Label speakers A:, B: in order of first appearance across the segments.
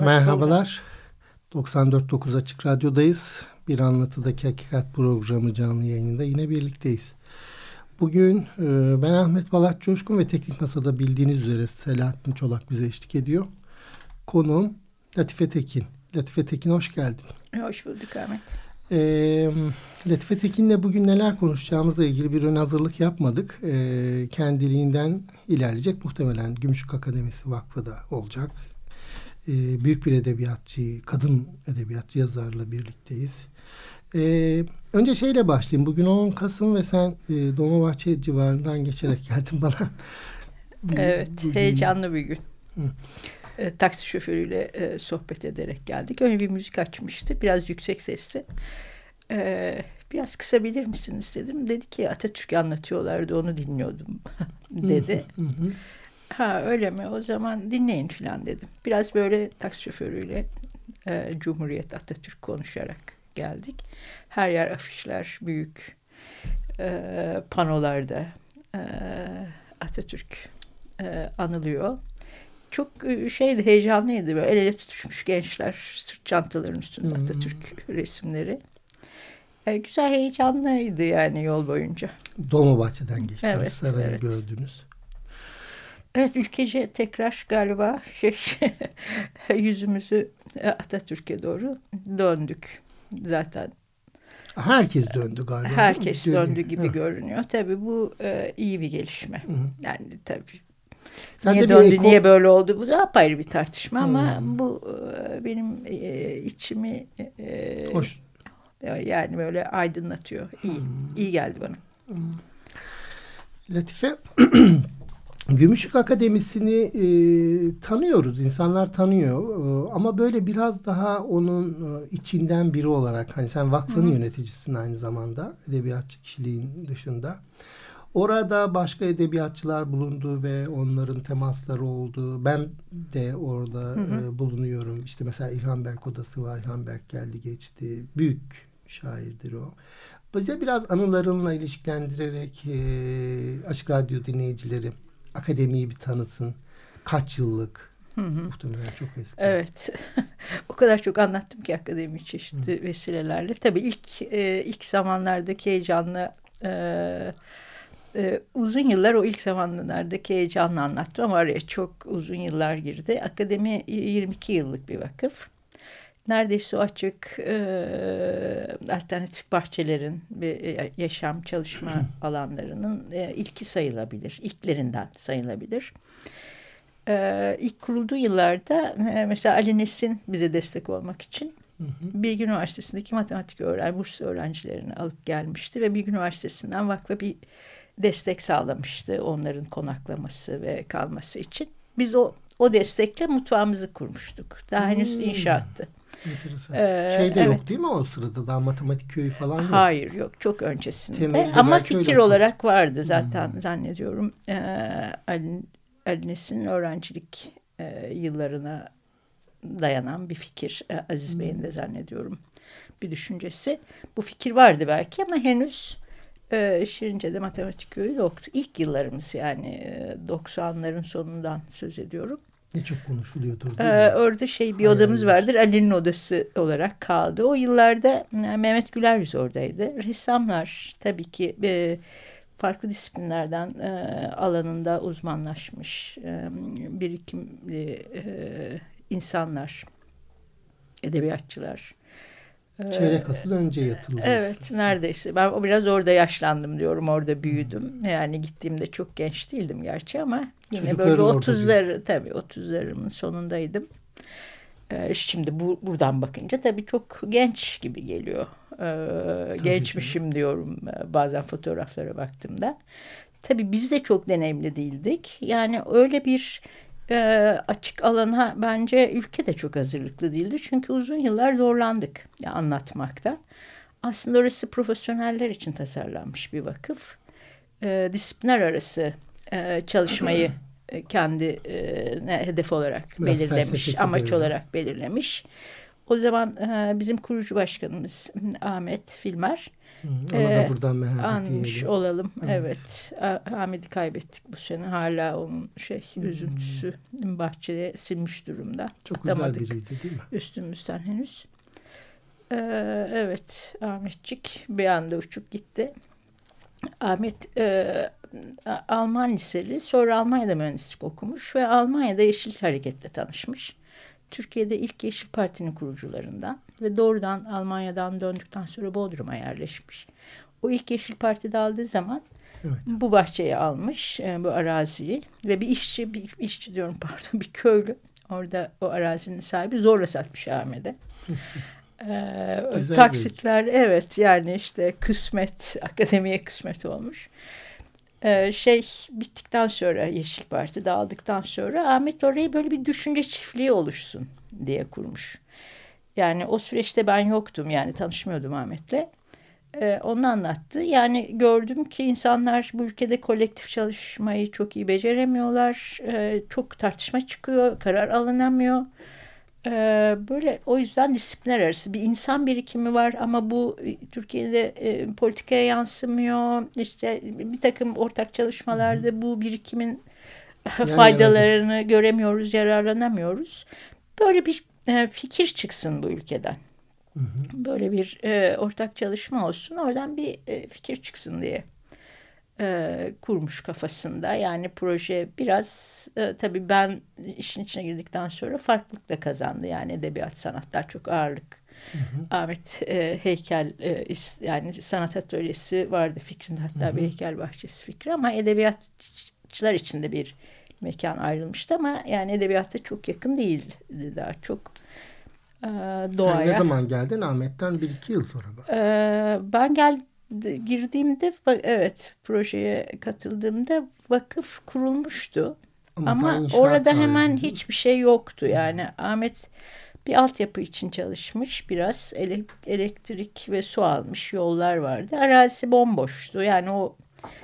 A: Merhabalar. 94.9 Açık Radyo'dayız. Bir Anlatıdaki Hakikat programı canlı yayınında yine birlikteyiz. Bugün e, ben Ahmet Balat Coşkun ve Teknik Masa'da bildiğiniz üzere Selahattin Çolak bize eşlik ediyor. Konuğum Latife Tekin. Latife Tekin hoş geldin.
B: Hoş bulduk Ahmet.
A: E, Latife Tekin'le bugün neler konuşacağımızla ilgili bir ön hazırlık yapmadık. E, kendiliğinden ilerleyecek. Muhtemelen Gümüşlük Akademisi Vakfı da olacak e, büyük bir edebiyatçı, kadın edebiyatçı yazarla birlikteyiz. E, önce şeyle başlayayım. Bugün 10 Kasım ve sen e, Dolmabahçe civarından geçerek geldin bana.
B: evet, bugün... heyecanlı bir gün. E, taksi şoförüyle e, sohbet ederek geldik. Önce bir müzik açmıştı, biraz yüksek sesli. E, biraz kısabilir misiniz dedim. Dedi ki Atatürk anlatıyorlardı, onu dinliyordum dedi. Hı hı. Ha öyle mi? O zaman dinleyin falan dedim. Biraz böyle taksi şoförüyle e, Cumhuriyet Atatürk konuşarak geldik. Her yer afişler büyük. E, panolarda e, Atatürk e, anılıyor. Çok e, şeydi heyecanlıydı. Böyle el ele tutuşmuş gençler sırt çantaların üstünde hmm. Atatürk resimleri. E, güzel heyecanlıydı yani yol boyunca.
A: Dolmabahçe'den geçtiniz. Evet, Sarayı evet. gördünüz.
B: Evet ülkece tekrar galiba şey yüzümüzü Atatürk'e doğru döndük zaten.
A: Herkes döndü galiba.
B: Herkes döndü gibi Hı. görünüyor. Tabii bu e, iyi bir gelişme. Hı. Yani tabii Sen niye döndü, ekol... niye böyle oldu bu da apayrı bir tartışma Hı. ama bu e, benim e, içimi e, Hoş. yani böyle aydınlatıyor. İyi, Hı. iyi geldi bana. Hı.
A: Latife Gümüşlük Akademisi'ni e, tanıyoruz, insanlar tanıyor e, ama böyle biraz daha onun e, içinden biri olarak hani sen vakfın Hı. yöneticisin aynı zamanda edebiyatçı kişiliğin dışında. Orada başka edebiyatçılar bulundu ve onların temasları oldu. Ben de orada hı hı. E, bulunuyorum. İşte mesela İlhan Berk odası var. İlhan Berk geldi geçti. Büyük şairdir o. Bize biraz anılarınla ilişkilendirerek e, Açık Radyo dinleyicileri akademiyi bir tanısın. Kaç yıllık? Hı hı. Muhtemelen çok eski.
B: Evet. o kadar çok anlattım ki akademi çeşitli hı. vesilelerle. Tabii ilk e, ilk zamanlardaki heyecanlı e, e, uzun yıllar o ilk zamanlardaki heyecanla anlattım ama araya çok uzun yıllar girdi. Akademi 22 yıllık bir vakıf. Neredeyse açık e, alternatif bahçelerin ve yaşam çalışma alanlarının e, ilki sayılabilir. İlklerinden sayılabilir. E, ilk kurulduğu yıllarda e, mesela Ali Nesin bize destek olmak için Hı Bilgi Üniversitesi'ndeki matematik öğren, burs öğrencilerini alıp gelmişti ve Bilgi Üniversitesi'nden vakfa bir destek sağlamıştı onların konaklaması ve kalması için. Biz o o destekle mutfağımızı kurmuştuk. Daha henüz hmm. inşaattı.
A: Enteresan. Ee, Şeyde evet. yok değil mi o sırada daha matematik köyü falan yok?
B: Hayır yok çok öncesinde. Temelinde Ama fikir olarak vardı zaten hmm. zannediyorum. Ee, Ali, Ali Nesin öğrencilik e, yıllarına dayanan bir fikir. E, Aziz hmm. Bey'in de zannediyorum bir düşüncesi. Bu fikir vardı belki ama henüz e, Şirince'de matematik köyü yoktu. İlk yıllarımız yani e, 90'ların sonundan söz ediyorum.
A: Ne çok konuşuluyordur
B: ee? Orada şey bir odamız vardır. Ali'nin odası olarak kaldı. O yıllarda e, Mehmet Güler Yüz oradaydı. Ressamlar tabii ki e, farklı disiplinlerden e, alanında uzmanlaşmış e, birikimli e, insanlar, edebiyatçılar.
A: Çeyrek asıl önce yatılıyor.
B: Evet neredeyse. Ben o biraz orada yaşlandım diyorum. Orada büyüdüm. Yani gittiğimde çok genç değildim gerçi ama yine böyle 30'lar tabii 30'larımın sonundaydım. Ee, şimdi bu, buradan bakınca tabii çok genç gibi geliyor. Ee, gençmişim ki. diyorum e, bazen fotoğraflara baktığımda. Tabii biz de çok deneyimli değildik. Yani öyle bir e, açık alana bence ülke de çok hazırlıklı değildi. Çünkü uzun yıllar zorlandık ya, anlatmakta. Aslında orası profesyoneller için tasarlanmış bir vakıf. E, disiplinler arası e, çalışmayı e, kendi e, hedef olarak Biraz belirlemiş, amaç böyle. olarak belirlemiş. O zaman e, bizim kurucu başkanımız Ahmet Filmer.
A: Hı, ona da buradan merhaba
B: anmış diyelim. olalım. Evet. evet. Ahmet'i kaybettik bu sene. Hala onun şey hmm. üzüntüsü bahçede silmiş durumda.
A: Çok Atamadık güzel biriydi değil mi?
B: Üstümüzden henüz. Ee, evet Ahmetçik bir anda uçup gitti. Ahmet e, Alman liseli sonra Almanya'da mühendislik okumuş ve Almanya'da Yeşil Hareket'le tanışmış. Türkiye'de ilk Yeşil Parti'nin kurucularından ve doğrudan Almanya'dan döndükten sonra Bodrum'a yerleşmiş. O ilk Yeşil Parti'de aldığı zaman evet. bu bahçeyi almış, e, bu araziyi ve bir işçi, bir işçi diyorum pardon, bir köylü orada o arazinin sahibi zorla satmış Ahmet'e. ee, taksitler evet yani işte kısmet akademiye kısmet olmuş. Ee, şey bittikten sonra Yeşil Parti dağıldıktan sonra Ahmet orayı böyle bir düşünce çiftliği oluşsun diye kurmuş. Yani o süreçte ben yoktum yani tanışmıyordum Ahmet'le. Ee, onu anlattı. Yani gördüm ki insanlar bu ülkede kolektif çalışmayı çok iyi beceremiyorlar. Ee, çok tartışma çıkıyor, karar alınamıyor. Ee, böyle o yüzden disiplinler arası bir insan birikimi var ama bu e, Türkiye'de e, politikaya yansımıyor. İşte bir takım ortak çalışmalarda bu birikimin yani faydalarını yani. göremiyoruz, yararlanamıyoruz. Böyle bir e, fikir çıksın bu ülkeden. Hı hı. Böyle bir e, ortak çalışma olsun, oradan bir e, fikir çıksın diye e, kurmuş kafasında. Yani proje biraz e, tabii ben işin içine girdikten sonra farklılık da kazandı. Yani edebiyat sanatlar çok ağırlık. Hı hı. Ahmet e, heykel e, yani sanat atölyesi vardı fikrinde hatta hı hı. bir heykel bahçesi fikri ama edebiyatçılar için de bir mekan ayrılmıştı ama yani edebiyatta çok yakın değildi daha çok e, doğaya.
A: Sen ne zaman geldin Ahmet'ten bir iki yıl sonra mı?
B: E, ben geldim girdiğimde evet projeye katıldığımda vakıf kurulmuştu. Ama, Ama orada hemen halinde. hiçbir şey yoktu. Yani Ahmet bir altyapı için çalışmış biraz ele, elektrik ve su almış yollar vardı. Arazisi bomboştu. Yani o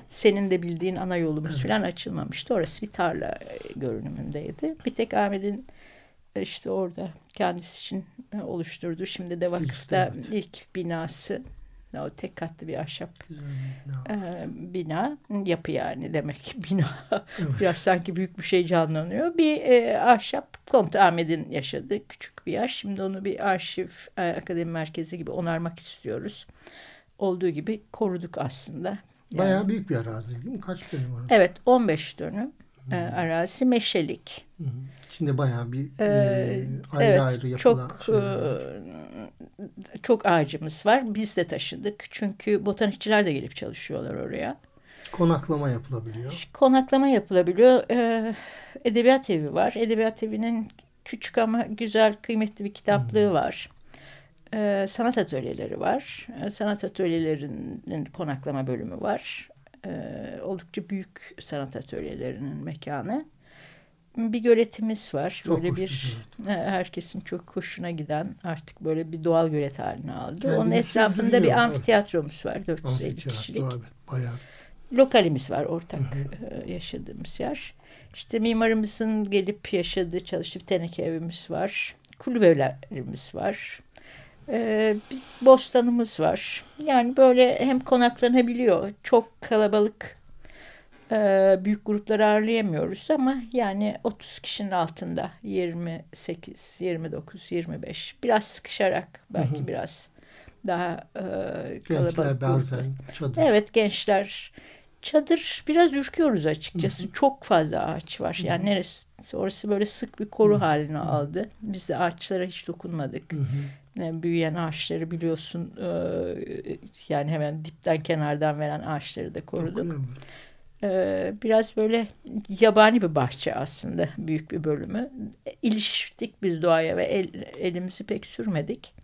B: senin de bildiğin ana yolumuz evet. falan açılmamıştı. Orası bir tarla görünümündeydi. Bir tek Ahmet'in işte orada kendisi için oluşturduğu şimdi de vakıfta ilk, evet. ilk binası o tek katlı bir ahşap bina. E, bina yapı yani demek bina. Evet. Biraz sanki büyük bir şey canlanıyor. Bir e, ahşap Kontu Ahmet'in yaşadığı küçük bir yer. Şimdi onu bir arşiv e, akademi merkezi gibi onarmak istiyoruz. Olduğu gibi koruduk aslında.
A: Yani, Bayağı büyük bir arazi değil mi? Kaç dönüm var?
B: Evet 15 dönüm e, arazi meşelik.
A: Hı hı. İçinde bayağı bir ee, e, ayrı evet, ayrı yapılan
B: çok, e, çok ağacımız var. Biz de taşıdık. Çünkü botanikçiler de gelip çalışıyorlar oraya.
A: Konaklama yapılabiliyor.
B: Konaklama yapılabiliyor. Ee, edebiyat evi var. Edebiyat evinin küçük ama güzel, kıymetli bir kitaplığı hmm. var. Ee, sanat atölyeleri var. Ee, sanat atölyelerinin konaklama bölümü var. Ee, oldukça büyük sanat atölyelerinin mekanı bir göletimiz var. Çok böyle bir evet. herkesin çok hoşuna giden artık böyle bir doğal gölet haline aldı. Kendini Onun etrafında bir amfiteyatromuz var. 450 kişilik. Evet, bayağı. Lokalimiz var ortak hı hı. yaşadığımız yer. İşte mimarımızın gelip yaşadığı çalıştığı teneke evimiz var. Kulübelerimiz var. Ee, bir bostanımız var. Yani böyle hem konaklanabiliyor. Çok kalabalık e, büyük grupları ağırlayamıyoruz ama yani 30 kişinin altında 28, 29, 25 biraz sıkışarak belki hı hı. biraz daha e, kalabalık gençler bazen çadır. Evet gençler çadır biraz ürküyoruz açıkçası. Hı hı. Çok fazla ağaç var. Yani hı hı. neresi orası böyle sık bir koru hı hı. haline aldı. Biz de ağaçlara hiç dokunmadık. Hı hı. Yani büyüyen ağaçları biliyorsun e, yani hemen dipten kenardan veren ağaçları da koruduk. Dokunuyor ee, biraz böyle yabani bir bahçe aslında büyük bir bölümü. İliştik biz doğaya ve el, elimizi pek sürmedik.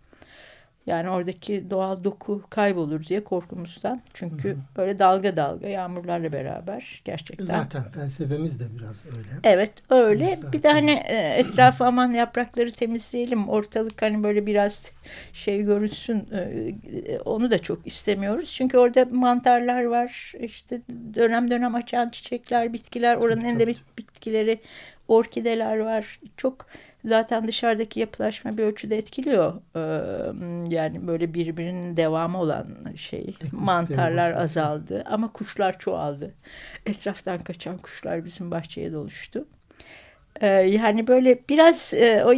B: Yani oradaki doğal doku kaybolur diye korkumuzdan. Çünkü hı böyle dalga dalga yağmurlarla beraber gerçekten.
A: Zaten felsefemiz de biraz öyle.
B: Evet öyle. Zaten. Bir de hani e, etrafı aman yaprakları temizleyelim. Ortalık hani böyle biraz şey görünsün. E, onu da çok istemiyoruz. Çünkü orada mantarlar var. İşte dönem dönem açan çiçekler, bitkiler, oranın endemik bitkileri, orkideler var. Çok zaten dışarıdaki yapılaşma bir ölçüde etkiliyor. Ee, yani böyle birbirinin devamı olan şey. Ekosistem Mantarlar olsun. azaldı ama kuşlar çoğaldı. Etraftan kaçan kuşlar bizim bahçeye doluştu. Ee, yani böyle biraz e, o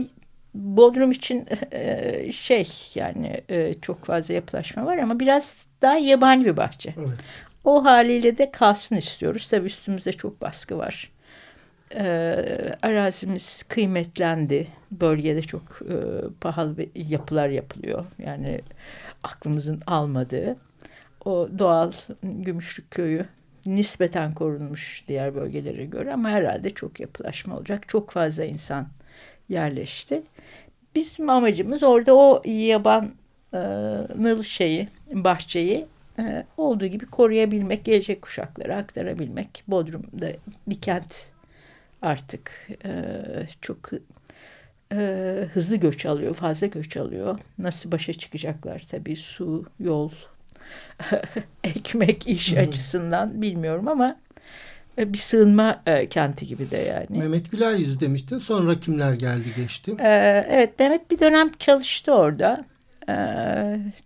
B: Bodrum için e, şey yani e, çok fazla yapılaşma var ama biraz daha yabani bir bahçe. Evet. O haliyle de kalsın istiyoruz. Tabii üstümüzde çok baskı var e, arazimiz kıymetlendi. Bölgede çok e, pahalı yapılar yapılıyor. Yani aklımızın almadığı. O doğal Gümüşlük Köyü nispeten korunmuş diğer bölgelere göre ama herhalde çok yapılaşma olacak. Çok fazla insan yerleşti. Bizim amacımız orada o yaban e, şeyi, bahçeyi e, olduğu gibi koruyabilmek, gelecek kuşaklara aktarabilmek. Bodrum'da bir kent artık e, çok e, hızlı göç alıyor, fazla göç alıyor. Nasıl başa çıkacaklar tabii su, yol, ekmek, iş Hı-hı. açısından bilmiyorum ama e, bir sığınma e, kenti gibi de yani.
A: Mehmet Güler yüzü demiştin. Sonra kimler geldi geçti?
B: E, evet Mehmet bir dönem çalıştı orada. E,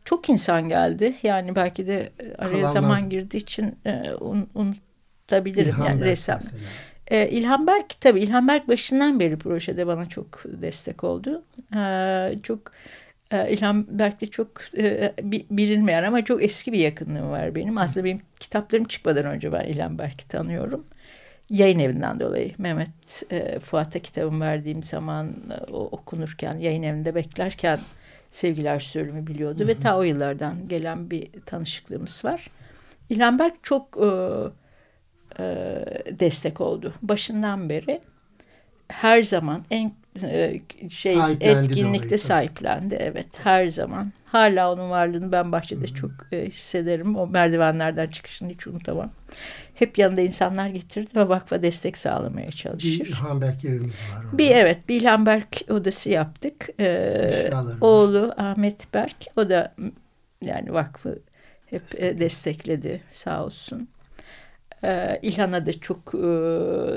B: çok insan geldi. Yani belki de araya Kalanlar... zaman girdiği için e, un, unutabilirim. İlhan yani ressam. Mesela. E, İlhan Berk tabii İlhan Berk başından beri projede bana çok destek oldu. E, çok e, İlhan Berk'le çok e, bilinmeyen ama çok eski bir yakınlığım var benim. Aslında benim kitaplarım çıkmadan önce ben İlhan Berk'i tanıyorum. Yayın evinden dolayı Mehmet e, Fuat'a kitabımı verdiğim zaman e, o, okunurken yayın evinde beklerken Sevgiler Sürümü biliyordu hı hı. ve ta o yıllardan gelen bir tanışıklığımız var. İlhan Berk çok e, e, destek oldu. Başından beri her zaman en e, şey etkinlikte sahiplendi. Evet her zaman. Hala onun varlığını ben bahçede Hı-hı. çok e, hissederim. O merdivenlerden çıkışını hiç unutamam. Hep yanında insanlar getirdi ve vakfa destek sağlamaya çalışır.
A: Bir İlhanberk evimiz var.
B: Orada. Bir evet bir İlhanberk odası yaptık. Ee, oğlu Ahmet Berk o da yani vakfı hep e, destekledi sağ olsun. Ee, İlhan'a da çok e,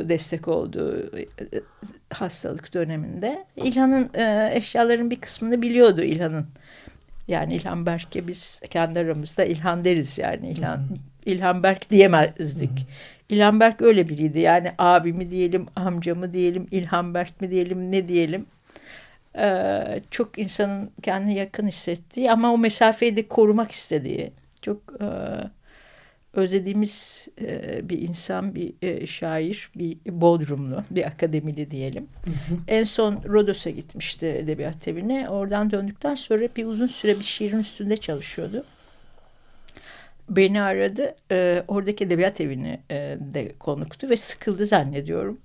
B: destek oldu e, hastalık döneminde. İlhan'ın e, eşyaların bir kısmını biliyordu İlhan'ın. Yani İlhan Berk'e biz kendi aramızda İlhan deriz yani İlhan. İlhan Berk diyemezdik. İlhan Berk öyle biriydi. Yani abimi diyelim, amcamı diyelim, İlhan Berk mi diyelim, ne diyelim. Ee, çok insanın kendini yakın hissettiği ama o mesafeyi de korumak istediği. Çok e, özlediğimiz e, bir insan, bir e, şair, bir Bodrumlu, bir akademili diyelim. Hı hı. En son Rodos'a gitmişti edebiyat evine. Oradan döndükten sonra bir uzun süre bir şiirin üstünde çalışıyordu. Beni aradı. E, oradaki edebiyat evine e, de konuktu ve sıkıldı zannediyorum.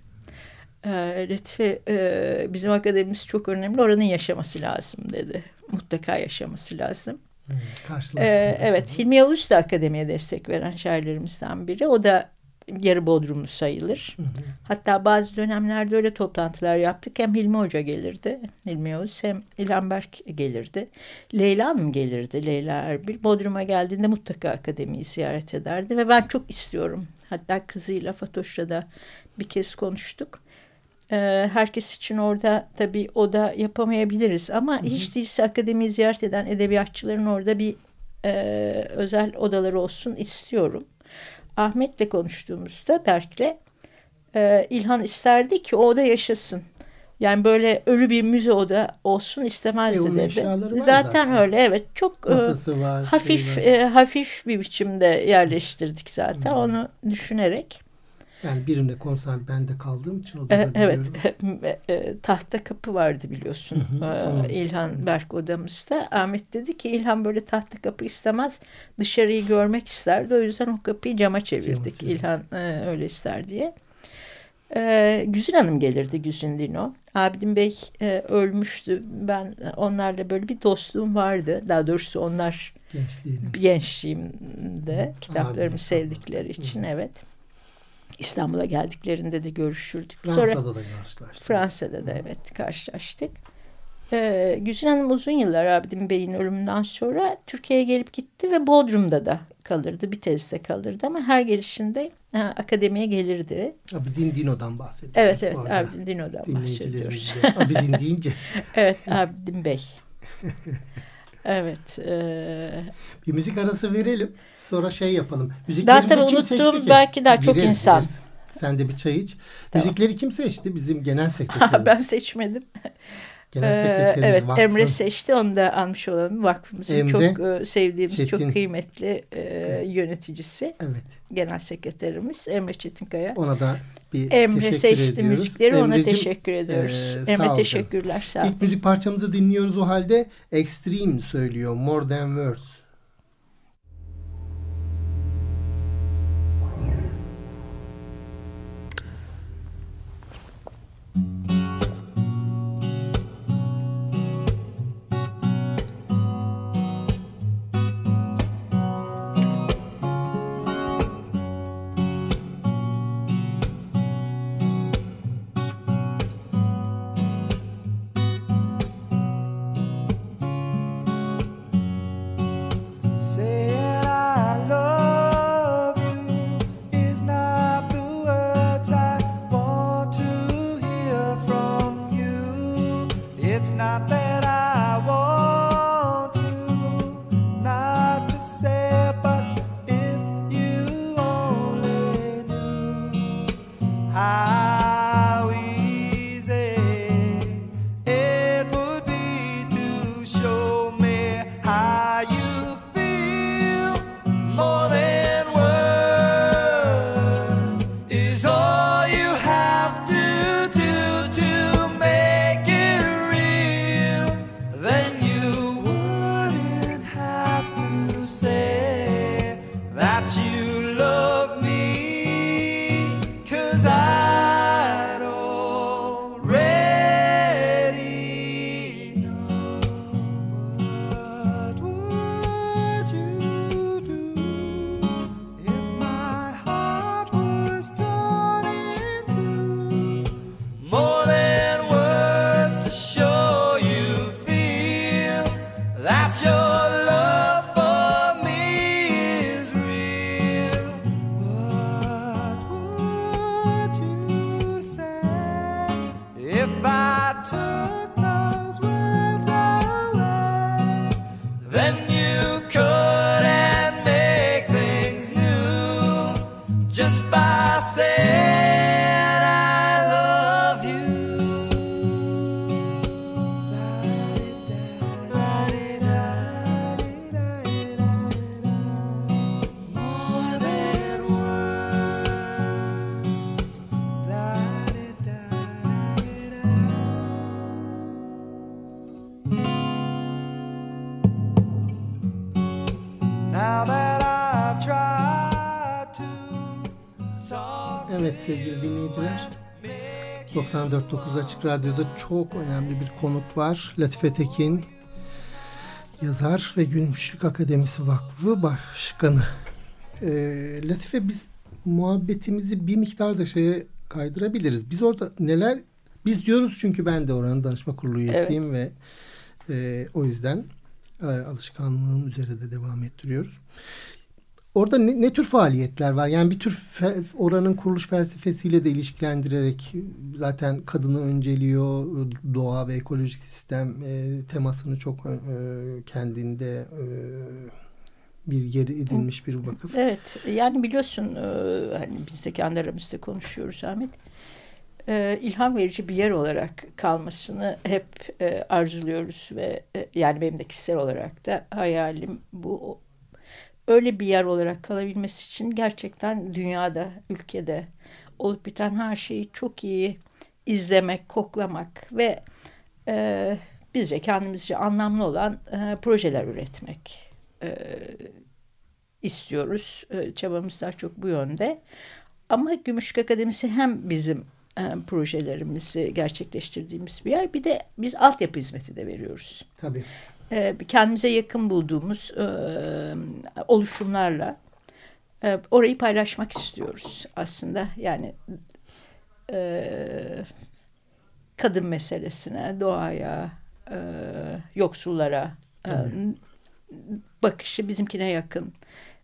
B: E, Latife e, bizim akademimiz çok önemli. Oranın yaşaması lazım dedi. Mutlaka yaşaması lazım. Ee, evet, Hilmi Yavuz da akademiye destek veren şairlerimizden biri. O da yarı Bodrumlu sayılır. Hı hı. Hatta bazı dönemlerde öyle toplantılar yaptık. Hem Hilmi Hoca gelirdi, Hilmi Yavuz hem İlhan Berk gelirdi. Leyla Hanım gelirdi, Leyla Erbil. Bodrum'a geldiğinde mutlaka akademiyi ziyaret ederdi ve ben çok istiyorum. Hatta kızıyla Fatoş'la da bir kez konuştuk. Ee, herkes için orada tabii o da yapamayabiliriz ama hı hı. hiç değilse akademiyi ziyaret eden edebiyatçıların orada bir e, özel odaları olsun istiyorum. Ahmet'le konuştuğumuzda Berk'le e, İlhan isterdi ki o oda yaşasın. Yani böyle ölü bir müze oda olsun istemezdi e, dedi. Zaten, zaten öyle evet çok e, var, hafif e, hafif bir biçimde yerleştirdik zaten hmm. onu düşünerek.
A: Yani birine konser bende kaldığım için o da
B: e, Evet. E, tahta kapı vardı biliyorsun. Hı hı, e, İlhan Berk odamızda. Ahmet dedi ki İlhan böyle tahta kapı istemez. Dışarıyı görmek isterdi. O yüzden o kapıyı cama çevirdik. Cama İlhan e, öyle ister diye. E, Güzin Hanım gelirdi Güzin Dino. Abidin Bey e, ölmüştü. Ben onlarla böyle bir dostluğum vardı. Daha doğrusu onlar gençliğimde kitaplarımı
A: Abi.
B: sevdikleri için evet. İstanbul'a geldiklerinde de görüşürdük.
A: Fransa'da
B: Sonra
A: da karşılaştık.
B: Fransa'da da evet karşılaştık. Ee, Güzin Hanım uzun yıllar Abidin Bey'in ölümünden sonra Türkiye'ye gelip gitti ve Bodrum'da da kalırdı. Bir tezde kalırdı ama her gelişinde ha, akademiye gelirdi.
A: Abidin Dino'dan bahsediyoruz.
B: Evet evet
A: bu arada.
B: Abidin Dino'dan bahsediyoruz.
A: Abidin deyince
B: evet Abidin Bey. Evet. E,
A: bir müzik arası verelim. Sonra şey yapalım. Müziklerimizi
B: tabii
A: kim
B: unuttuğum belki daha çok
A: Gireriz,
B: insan.
A: gireriz. Sen de bir çay iç.
B: Tamam.
A: Müzikleri kim seçti? Bizim genel sekreterimiz.
B: ben seçmedim.
A: Genel
B: Ee,
A: sekreterimiz
B: evet
A: vakfın.
B: Emre seçti onu da almış olalım. Vakfımızın
A: Emre
B: çok e, sevdiğimiz,
A: Çetin.
B: çok kıymetli e, yöneticisi.
A: Evet.
B: Genel sekreterimiz Emre Çetinkaya.
A: Ona da bir
B: Emre
A: teşekkür
B: seçti
A: ediyoruz.
B: müzikleri ona
A: Emre'cim,
B: teşekkür ediyoruz.
A: e, sağ ol
B: Emre teşekkürler sağ ol.
A: İlk müzik parçamızı dinliyoruz o halde. Extreme söylüyor. More Than Words.
C: cause I
A: 94.9 Açık Radyo'da çok önemli bir konuk var. Latife Tekin, yazar ve Gümüşlük Akademisi Vakfı Başkanı. Ee, Latife biz muhabbetimizi bir miktar da şeye kaydırabiliriz. Biz orada neler biz diyoruz çünkü ben de oranın danışma kurulu üyesiyim ve e, o yüzden e, alışkanlığım üzere de devam ettiriyoruz. Orada ne, ne tür faaliyetler var? Yani bir tür fe- oranın kuruluş felsefesiyle de ilişkilendirerek zaten kadını önceliyor, doğa ve ekolojik sistem e, temasını çok e, kendinde e, bir yeri edinmiş bir vakıf.
B: Evet yani biliyorsun e, hani biz de aramızda konuşuyoruz Ahmet. E, ilham verici bir yer olarak kalmasını hep e, arzuluyoruz ve e, yani benim de kişisel olarak da hayalim bu öyle bir yer olarak kalabilmesi için gerçekten dünyada, ülkede olup biten her şeyi çok iyi izlemek, koklamak ve e, bizce kendimizce anlamlı olan e, projeler üretmek e, istiyoruz. E, çabamız daha çok bu yönde. Ama Gümüşlük Akademisi hem bizim e, projelerimizi gerçekleştirdiğimiz bir yer. Bir de biz altyapı hizmeti de veriyoruz.
A: Tabii.
B: E, kendimize yakın bulduğumuz e, oluşumlarla e, orayı paylaşmak istiyoruz aslında. Yani e, kadın meselesine, doğaya, e, yoksullara e, bakışı bizimkine yakın,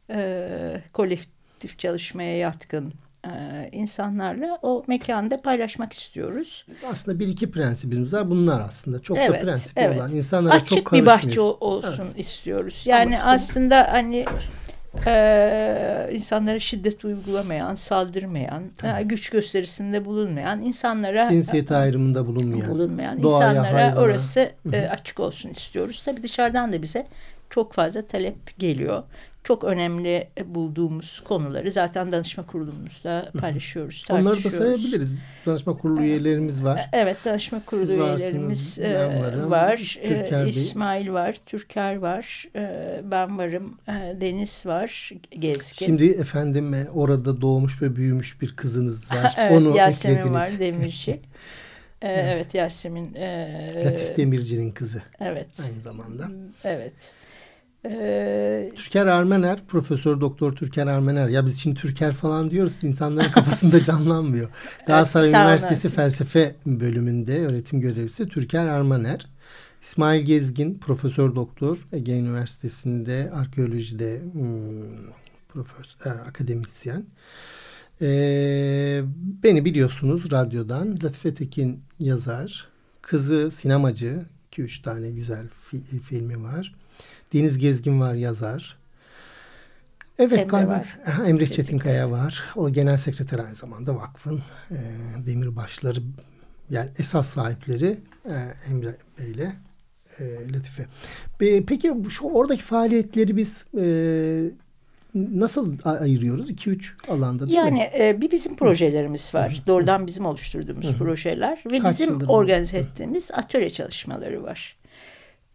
B: e, kolektif çalışmaya yatkın e, insanlarla o mekanda paylaşmak istiyoruz.
A: Aslında bir iki prensibimiz var. Bunlar aslında çok da
B: Evet,
A: prensipli
B: evet.
A: olan. insanlara
B: Açık
A: çok
B: bir
A: karışmıyor.
B: bahçe ol- olsun istiyoruz. Yani
A: işte-
B: aslında hani e, insanlara şiddet uygulamayan, saldırmayan, e, güç gösterisinde bulunmayan insanlara
A: Cinsiyet ayrımında bulunmayan.
B: bulunmayan
A: doğaya,
B: insanlara
A: hayvana.
B: orası e, açık olsun istiyoruz. Tabii dışarıdan da bize çok fazla talep geliyor. Çok önemli bulduğumuz konuları zaten danışma kurulumuzda paylaşıyoruz,
A: Onları da sayabiliriz. Danışma kurulu üyelerimiz var.
B: Evet, danışma kurulu
A: Siz
B: üyelerimiz
A: ben
B: e,
A: varım,
B: var. E,
A: Türker Bey.
B: İsmail var, Türker var, e, ben varım, e, Deniz var, Gezgin.
A: Şimdi efendim e, orada doğmuş ve büyümüş bir kızınız var.
B: evet,
A: Onu
B: Yasemin
A: eklediniz.
B: var, Demirci. E, evet, Yasemin. e,
A: Latif Demirci'nin kızı
B: Evet,
A: aynı zamanda.
B: evet.
A: Türker Armener, Profesör Doktor Türker Armener. Ya biz şimdi Türker falan diyoruz insanların kafasında canlanmıyor. Galatasaray. Üniversitesi Felsefe bölümünde öğretim görevlisi Türker Armener. İsmail Gezgin, Profesör Doktor Ege Üniversitesi'nde arkeolojide hmm, profesör, e, akademisyen. Ee, beni biliyorsunuz radyodan. Latife Tekin yazar. Kızı sinemacı. 2-3 tane güzel fi- filmi var. Deniz Gezgin var yazar. Evet
B: Emre
A: galiba
B: var.
A: Emre Çetinkaya var. O genel sekreter aynı zamanda vakfın e, demirbaşları yani esas sahipleri e, Emre Bey'le e, Latife. Be- peki şu oradaki faaliyetleri biz e, nasıl ayırıyoruz? 2-3 alanda değil
B: Yani
A: mi?
B: e, bir bizim projelerimiz var. Doğrudan bizim oluşturduğumuz projeler ve
A: Kaç
B: bizim organize ettiğimiz atölye çalışmaları var.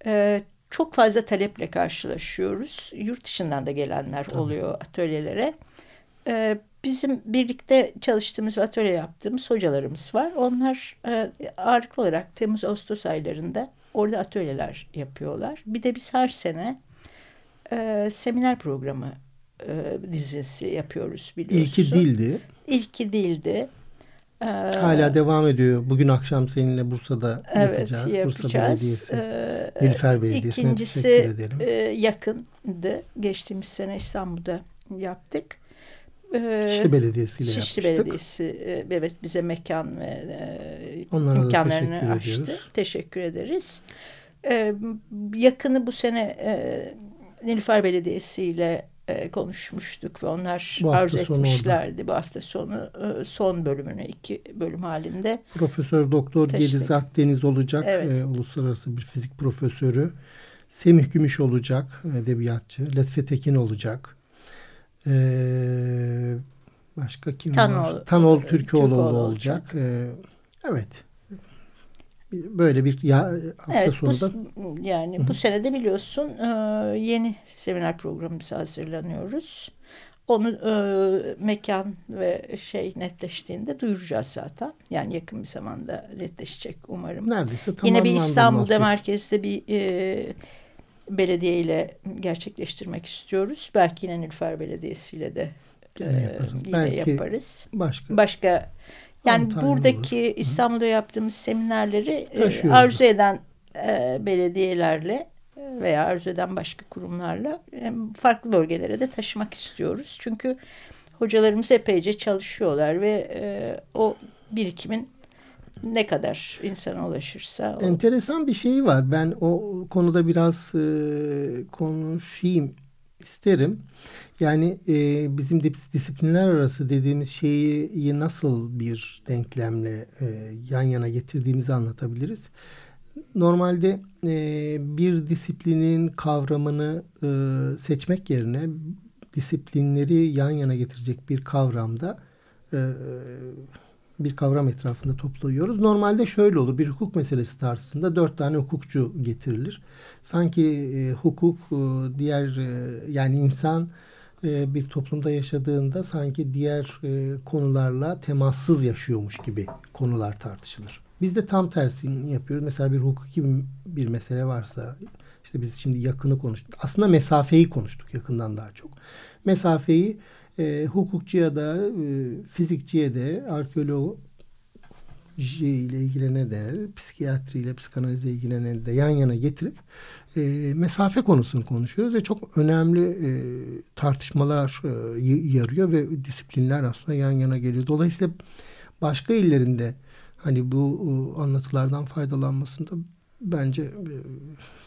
B: E, çok fazla taleple karşılaşıyoruz. Yurt dışından da gelenler oluyor atölyelere. E, bizim birlikte çalıştığımız ve atölye yaptığımız hocalarımız var. Onlar e, ağırlıklı olarak Temmuz-Ağustos aylarında orada atölyeler yapıyorlar. Bir de biz her sene e, seminer programı e, dizisi yapıyoruz biliyorsun.
A: İlki dildi.
B: İlki değildi. Ee,
A: Hala devam ediyor. Bugün akşam seninle Bursa'da
B: evet,
A: yapacağız. Bursa
B: yapacağız.
A: Belediyesi.
B: Ee,
A: Nilüfer Belediyesi'ne
B: İkincisi
A: teşekkür edelim.
B: e, yakındı. Geçtiğimiz sene İstanbul'da yaptık. Ee,
A: Şişli Belediyesi ile
B: Şişli
A: yapmıştık.
B: Belediyesi e, evet bize mekan ve e,
A: Onlara
B: imkanlarını
A: teşekkür
B: açtı.
A: ediyoruz.
B: Teşekkür ederiz. Ee, yakını bu sene e, Nilüfer Belediyesi ile e, konuşmuştuk ve onlar
A: Bu
B: arzu
A: sonu orada.
B: etmişlerdi bu hafta sonu e, son bölümünü iki bölüm halinde.
A: Profesör Doktor
B: Teşekkür.
A: Geliz Akdeniz olacak.
B: Evet.
A: Ee, uluslararası bir fizik profesörü. Semih Gümüş olacak. Edebiyatçı. Latife Tekin olacak. Ee, başka kim
B: Tanol-
A: var? Tanol Türkoğlu
B: Türkoğlu
A: olacak. Ee, evet. Böyle bir ya, hafta
B: evet,
A: sonu da
B: bu, yani bu sene de biliyorsun e, yeni seminer programımıza hazırlanıyoruz. Onu e, mekan ve şey netleştiğinde duyuracağız zaten. Yani yakın bir zamanda netleşecek umarım.
A: neredeyse
B: Yine
A: tamamlandı.
B: bir İstanbul'da merkezde bir e, belediye ile gerçekleştirmek istiyoruz. Belki yine Nilüfer Belediyesi ile de
A: Gene
B: e,
A: yaparız.
B: yine
A: Belki
B: yaparız.
A: Başka.
B: Başka yani buradaki İstanbul'da yaptığımız seminerleri e,
A: Taşıyoruz.
B: arzu eden e, belediyelerle e, veya arzu eden başka kurumlarla farklı bölgelere de taşımak istiyoruz. Çünkü hocalarımız epeyce çalışıyorlar ve o birikimin ne kadar insana ulaşırsa o-
A: Enteresan bir şey var. Ben o konuda biraz e, konuşayım isterim. Yani e, bizim dis- disiplinler arası dediğimiz şeyi nasıl bir denklemle e, yan yana getirdiğimizi anlatabiliriz. Normalde e, bir disiplinin kavramını e, seçmek yerine disiplinleri yan yana getirecek bir kavramda e, bir kavram etrafında topluyoruz. Normalde şöyle olur. Bir hukuk meselesi tartışısında dört tane hukukçu getirilir. Sanki e, hukuk e, diğer e, yani insan e, bir toplumda yaşadığında sanki diğer e, konularla temassız yaşıyormuş gibi konular tartışılır. Biz de tam tersini yapıyoruz. Mesela bir hukuki bir mesele varsa işte biz şimdi yakını konuştuk. Aslında mesafeyi konuştuk yakından daha çok. Mesafeyi e, hukukçuya da e, fizikçiye de arkeoloji ile ilgilene de psikiyatriyle psikanalizle ilgilene de yan yana getirip e, mesafe konusunu konuşuyoruz ve çok önemli e, tartışmalar e, yarıyor ve disiplinler aslında yan yana geliyor. Dolayısıyla başka illerinde hani bu anlatılardan faydalanmasında bence e,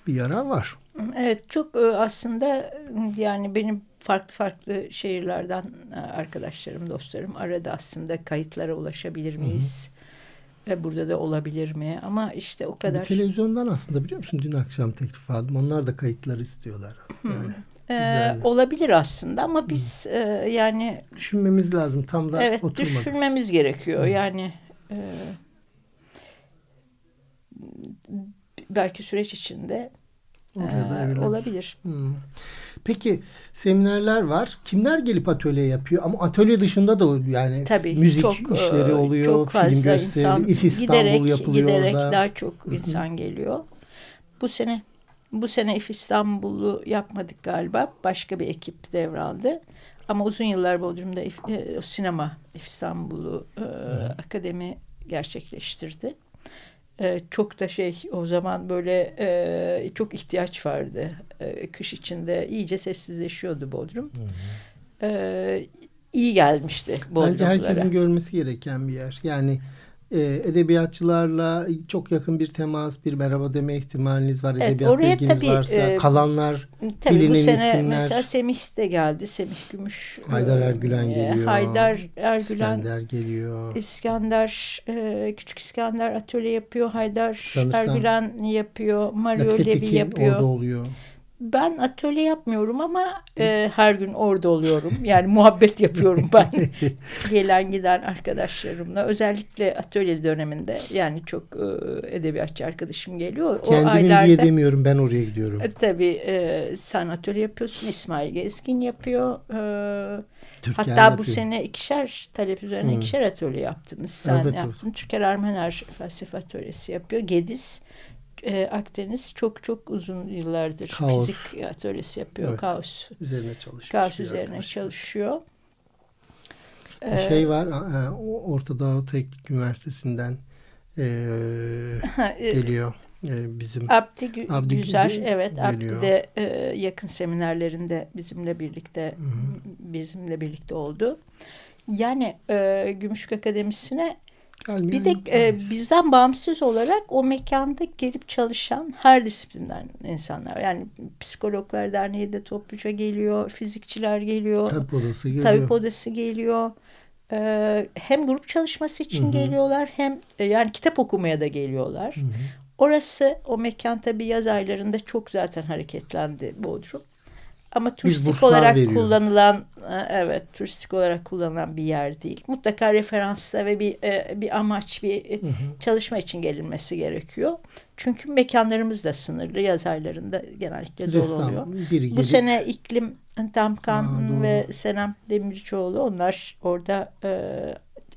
A: bir yarar var.
B: Evet çok e, aslında yani benim farklı farklı şehirlerden e, arkadaşlarım, dostlarım arada aslında kayıtlara ulaşabilir miyiz? Ve burada da olabilir mi? Ama işte o
A: Bir
B: kadar
A: televizyondan aslında biliyor musun? Dün akşam teklif aldım. Onlar da kayıtları istiyorlar. Yani
B: e,
A: güzel.
B: olabilir aslında ama biz e, yani
A: düşünmemiz lazım. Tam da
B: evet
A: oturmadı.
B: düşünmemiz gerekiyor. Yani e, belki süreç içinde
A: Oraya da
B: e,
A: evrilebilir.
B: olabilir.
A: Hmm. Peki seminerler var. Kimler gelip atölye yapıyor? Ama atölye dışında da yani
B: Tabii
A: müzik
B: çok, e,
A: işleri oluyor,
B: çok fazla
A: film gösterileri, İF İstanbul
B: giderek,
A: yapılıyor
B: giderek
A: orada.
B: daha çok insan geliyor. Bu sene bu sene İF İstanbul'u yapmadık galiba. Başka bir ekip devraldı. Ama uzun yıllar Bodrum'da İF- e, sinema İstanbul'u e, akademi gerçekleştirdi. E, çok da şey o zaman böyle e, çok ihtiyaç vardı. E, kış içinde iyice sessizleşiyordu Bodrum. E, iyi gelmişti
A: Bence
B: Bodrumlulara.
A: herkesin görmesi gereken bir yer. Yani e, edebiyatçılarla çok yakın bir temas, bir merhaba deme ihtimaliniz var.
B: Evet,
A: Edebiyatla
B: oraya
A: ilginiz
B: tabii,
A: varsa.
B: e,
A: kalanlar
B: Tabii bu
A: bilinen
B: sene
A: isimler.
B: mesela Semih de geldi. Semih Gümüş.
A: Haydar
B: e,
A: Ergülen
B: e,
A: geliyor.
B: Haydar Ergülen.
A: İskender geliyor.
B: İskender, e, Küçük İskender atölye yapıyor. Haydar
A: Sanırsam
B: Ergülen yapıyor. Mario
A: Latife
B: Levi yapıyor.
A: orada oluyor.
B: Ben atölye yapmıyorum ama e, her gün orada oluyorum. Yani muhabbet yapıyorum ben. Gelen giden arkadaşlarımla. Özellikle atölye döneminde yani çok e, edebiyatçı arkadaşım geliyor. O
A: Kendimin
B: aylarda,
A: diye demiyorum ben oraya gidiyorum.
B: E, Tabii e, sen atölye yapıyorsun. İsmail Gezgin yapıyor. E, hatta bu
A: yapıyor.
B: sene ikişer talep üzerine
A: Hı.
B: ikişer atölye yaptınız. Sen
A: Evet,
B: yaptın. Türker Ermener felsefe atölyesi yapıyor. Gediz e, Akdeniz çok çok uzun yıllardır
A: Kaos.
B: fizik atölyesi yapıyor.
A: Evet.
B: Kaos.
A: üzerine çalışıyor.
B: Kaos üzerine çalışıyor. Ee,
A: şey var e, Orta Doğu Teknik Üniversitesi'nden e,
B: e,
A: geliyor e, bizim
B: Abdi, Gü-
A: Abdi
B: Güzer,
A: Gü-
B: evet
A: geliyor.
B: Abdi de e, yakın seminerlerinde bizimle birlikte bizimle birlikte oldu. Yani e, Gümüşlük Akademisi'ne
A: gelmeyen
B: bir de e, bizden bağımsız olarak o mekanda gelip çalışan her disiplinden insanlar. Yani Psikologlar Derneği de topluca geliyor, fizikçiler geliyor,
A: Tabip odası geliyor.
B: tabip odası geliyor. E, hem grup çalışması için
A: Hı hı.
B: geliyorlar hem e, yani kitap okumaya da geliyorlar.
A: Hı hı.
B: Orası o mekan tabii yaz aylarında çok zaten hareketlendi Bodrum. Ama turistik olarak
A: veriyoruz.
B: kullanılan e, evet turistik olarak kullanılan bir yer değil. Mutlaka referansta ve bir e, bir amaç bir
A: Hı hı.
B: çalışma için gelinmesi gerekiyor. Çünkü mekanlarımız da sınırlı yaz aylarında genellikle dolu oluyor. Bu sene iklim Tamkan
A: Aa,
B: ve Senem Demircioğlu onlar orada e,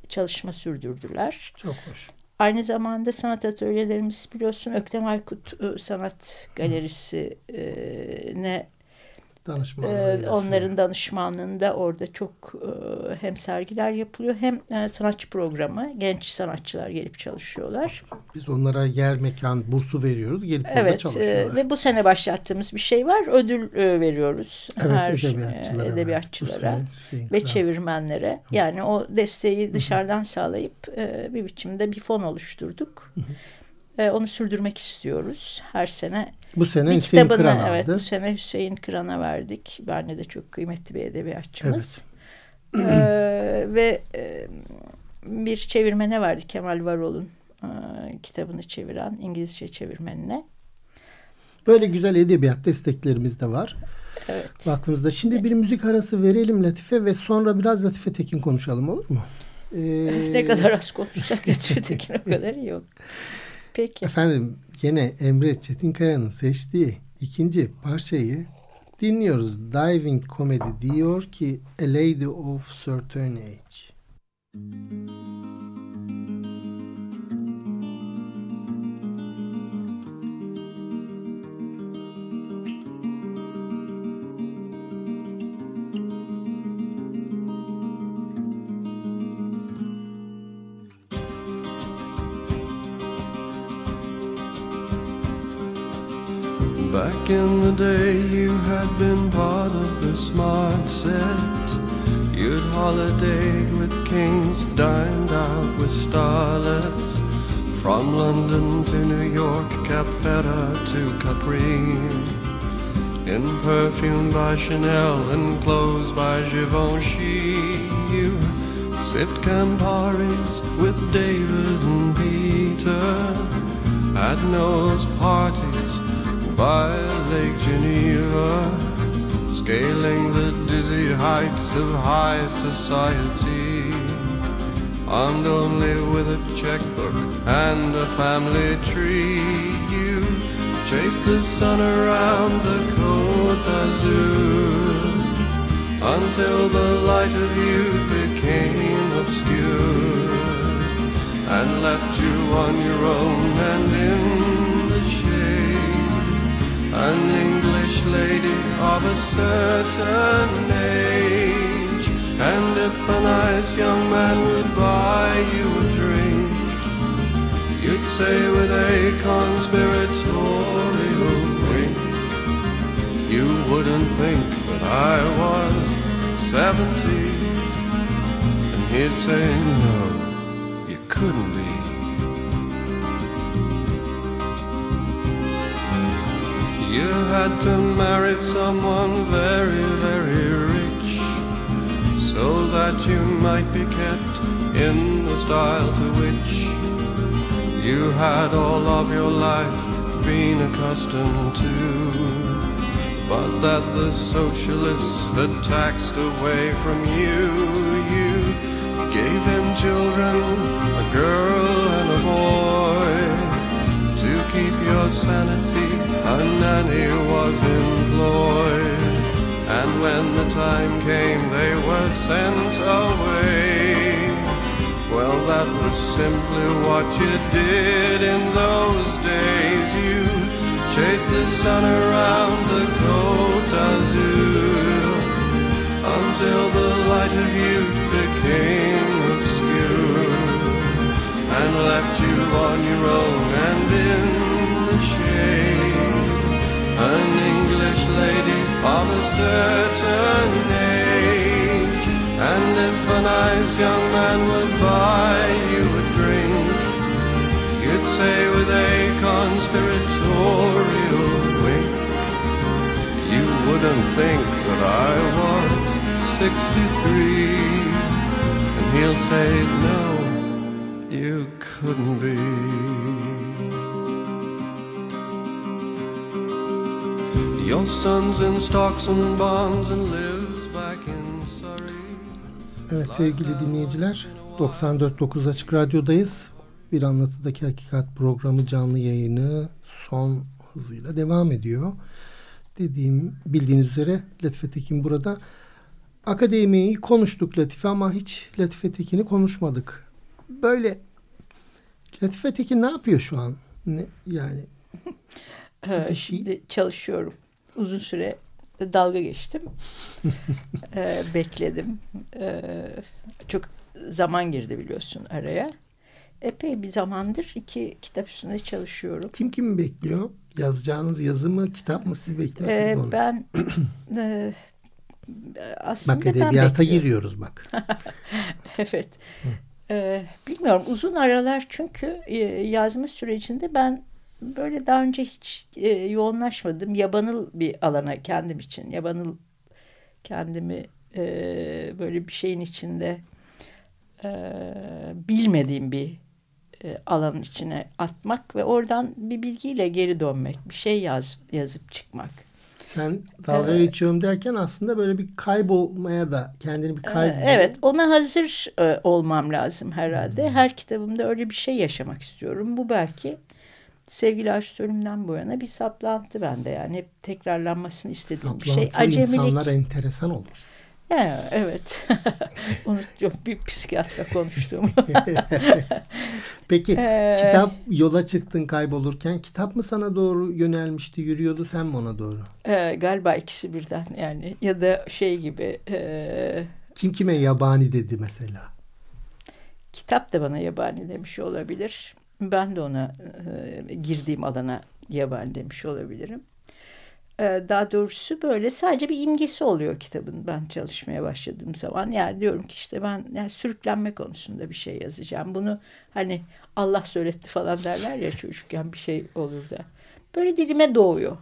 B: çalışma sürdürdüler.
A: çok hoş.
B: Aynı zamanda sanat atölyelerimiz biliyorsun Öktem Aykut e, Sanat Galerisi e, ne e,
A: Danışmanlarıyla
B: onların danışmanlığında orada çok e, hem sergiler yapılıyor hem e, sanatçı programı genç sanatçılar gelip çalışıyorlar.
A: Biz onlara yer mekan bursu veriyoruz. Gelip orada
B: Evet e,
A: çalışıyorlar.
B: ve bu sene başlattığımız bir şey var ödül veriyoruz
A: evet
B: her
A: edebiyatçılara.
B: edebiyatçılara
A: sene Hüseyin
B: ve çevirmenlere. Yani o desteği dışarıdan sağlayıp e, bir biçimde bir fon oluşturduk. E, onu sürdürmek istiyoruz. Her sene
A: Bu sene
B: bir
A: Hüseyin
B: kitabını
A: Kıran aldı.
B: evet bu sene Hüseyin Kıran'a verdik. Bence de çok kıymetli bir edebiyatçımız.
A: Evet.
B: E, ve e, bir çevirmene verdik Kemal Varol'un e, kitabını çeviren İngilizce çevirmenine.
A: Böyle güzel edebiyat desteklerimiz de var.
B: Evet.
A: Aklınızda. Şimdi bir müzik arası verelim Latife ve sonra biraz Latife Tekin konuşalım olur mu? Ee,
B: ne kadar az konuşacak Lütfü Tekin o kadar iyi olur. Peki.
A: Efendim gene Emre Çetinkaya'nın seçtiği ikinci parçayı Dinliyoruz. Diving Comedy diyor ki A Lady of Certain Age.
D: In the day, you had been part of the smart set. You'd holidayed with kings, dined out with starlets. From London to New York, Cap Feta to Capri. In perfume by Chanel and clothes by Givenchy. You sipped Camparis with David and Peter. At Noel's parties by Lake Geneva, scaling the dizzy heights of high society, armed only with a checkbook and a family tree. You chased the sun around the Côte d'Azur until the light of youth became obscure and left you on your own and in of a certain age. And if a nice young man would buy you a drink, you'd say with a conspiratorial wink, you wouldn't think that I was seventy. And he'd say, no, you couldn't had to marry someone very, very rich so that you might be kept in the style to which you had all of your life been accustomed to. But that the socialists had taxed away from you. You gave him children, a girl and a boy. Keep your sanity, a nanny was employed. And when the time came, they were sent away. Well, that was simply what you did in those days. You chased the sun around the Côte d'Azur until the light of youth became and left you on your own and in the shade. An English lady of a certain age. And if a nice young man would buy you a drink, you'd say with a conspiratorial wink, you wouldn't think that I was 63. And he'll say, no, couldn't be. Your son's in stocks and bonds and lives back in Surrey.
A: Evet sevgili dinleyiciler 94.9 Açık Radyo'dayız. Bir Anlatıdaki Hakikat programı canlı yayını son hızıyla devam ediyor. Dediğim bildiğiniz üzere Latife Tekin burada. Akademiyi konuştuk Latife ama hiç Latife Tekin'i konuşmadık. Böyle Latife Tekin ne yapıyor şu an? Ne, yani
B: Ee,
A: Bir şey-
B: Şimdi çalışıyorum. Uzun süre dalga geçtim. Ee, bekledim. Ee, çok zaman girdi biliyorsun araya. Epey bir zamandır iki kitap üstünde çalışıyorum.
A: kim kimi bekliyor? Yazacağınız yazı mı, kitap mı? Siz
B: Ee,
A: mi onu?
B: ben e, aslında
A: Bak edebiyata giriyoruz bak.
B: Evet. Ee, bilmiyorum uzun aralar çünkü e, yazma sürecinde ben böyle daha önce hiç e, yoğunlaşmadım. Yabanıl bir alana kendim için. Yabanıl kendimi e, böyle bir şeyin içinde e, bilmediğim bir e, alanın içine atmak ve oradan bir bilgiyle geri dönmek. Bir şey yaz, yazıp çıkmak.
A: Sen dalga
B: Evet.
A: geçiyorum derken aslında böyle bir kaybolmaya da kendini bir
B: Ee,
A: kaybol.
B: Evet, ona hazır e, olmam lazım herhalde. Her kitabımda öyle bir şey yaşamak istiyorum. Bu belki sevgili Aşık ölümünden bu yana bir saplantı bende yani hep tekrarlanmasını istediğim bir şey. Acemilik.
A: insanlar enteresan olur.
B: Evet. Unutuyorum bir psikiyatra konuştuğumu.
A: Peki
B: Ee,
A: kitap yola çıktın kaybolurken kitap mı sana doğru yönelmişti yürüyordu sen mi ona doğru?
B: Ee, galiba ikisi birden yani ya da şey gibi e,
A: Kim kime yabani dedi mesela?
B: kitap da bana yabani demiş olabilir. Ben de ona e, girdiğim alana yabani demiş olabilirim. E, daha doğrusu böyle sadece bir imgesi oluyor kitabın ben çalışmaya başladığım zaman. Yani diyorum ki işte ben yani sürüklenme konusunda bir şey yazacağım. Bunu hani Allah söyletti falan derler ya çocukken bir şey olur da. Böyle dilime doğuyor.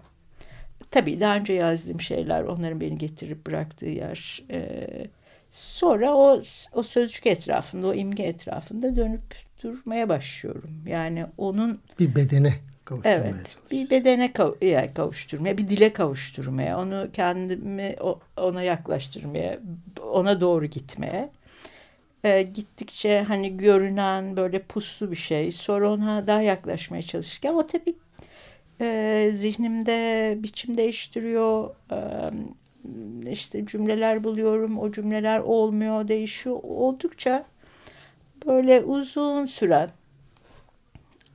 B: Tabii daha önce yazdığım şeyler onların beni getirip bıraktığı yer. E, sonra o, o sözcük etrafında, o imge etrafında dönüp durmaya başlıyorum. Yani onun
A: Bir bedene kavuşturmaya
B: Evet,
A: çalışıyorsun.
B: bir bedene kav- kavuşturmaya, bir dile kavuşturmaya, onu kendimi ona yaklaştırmaya, ona doğru gitmeye. Ee, gittikçe hani görünen böyle puslu bir şey, sonra ona daha yaklaşmaya çalışırken o tabii e, zihnimde biçim değiştiriyor. Ee, işte cümleler buluyorum, o cümleler olmuyor, değişiyor. Oldukça böyle uzun süren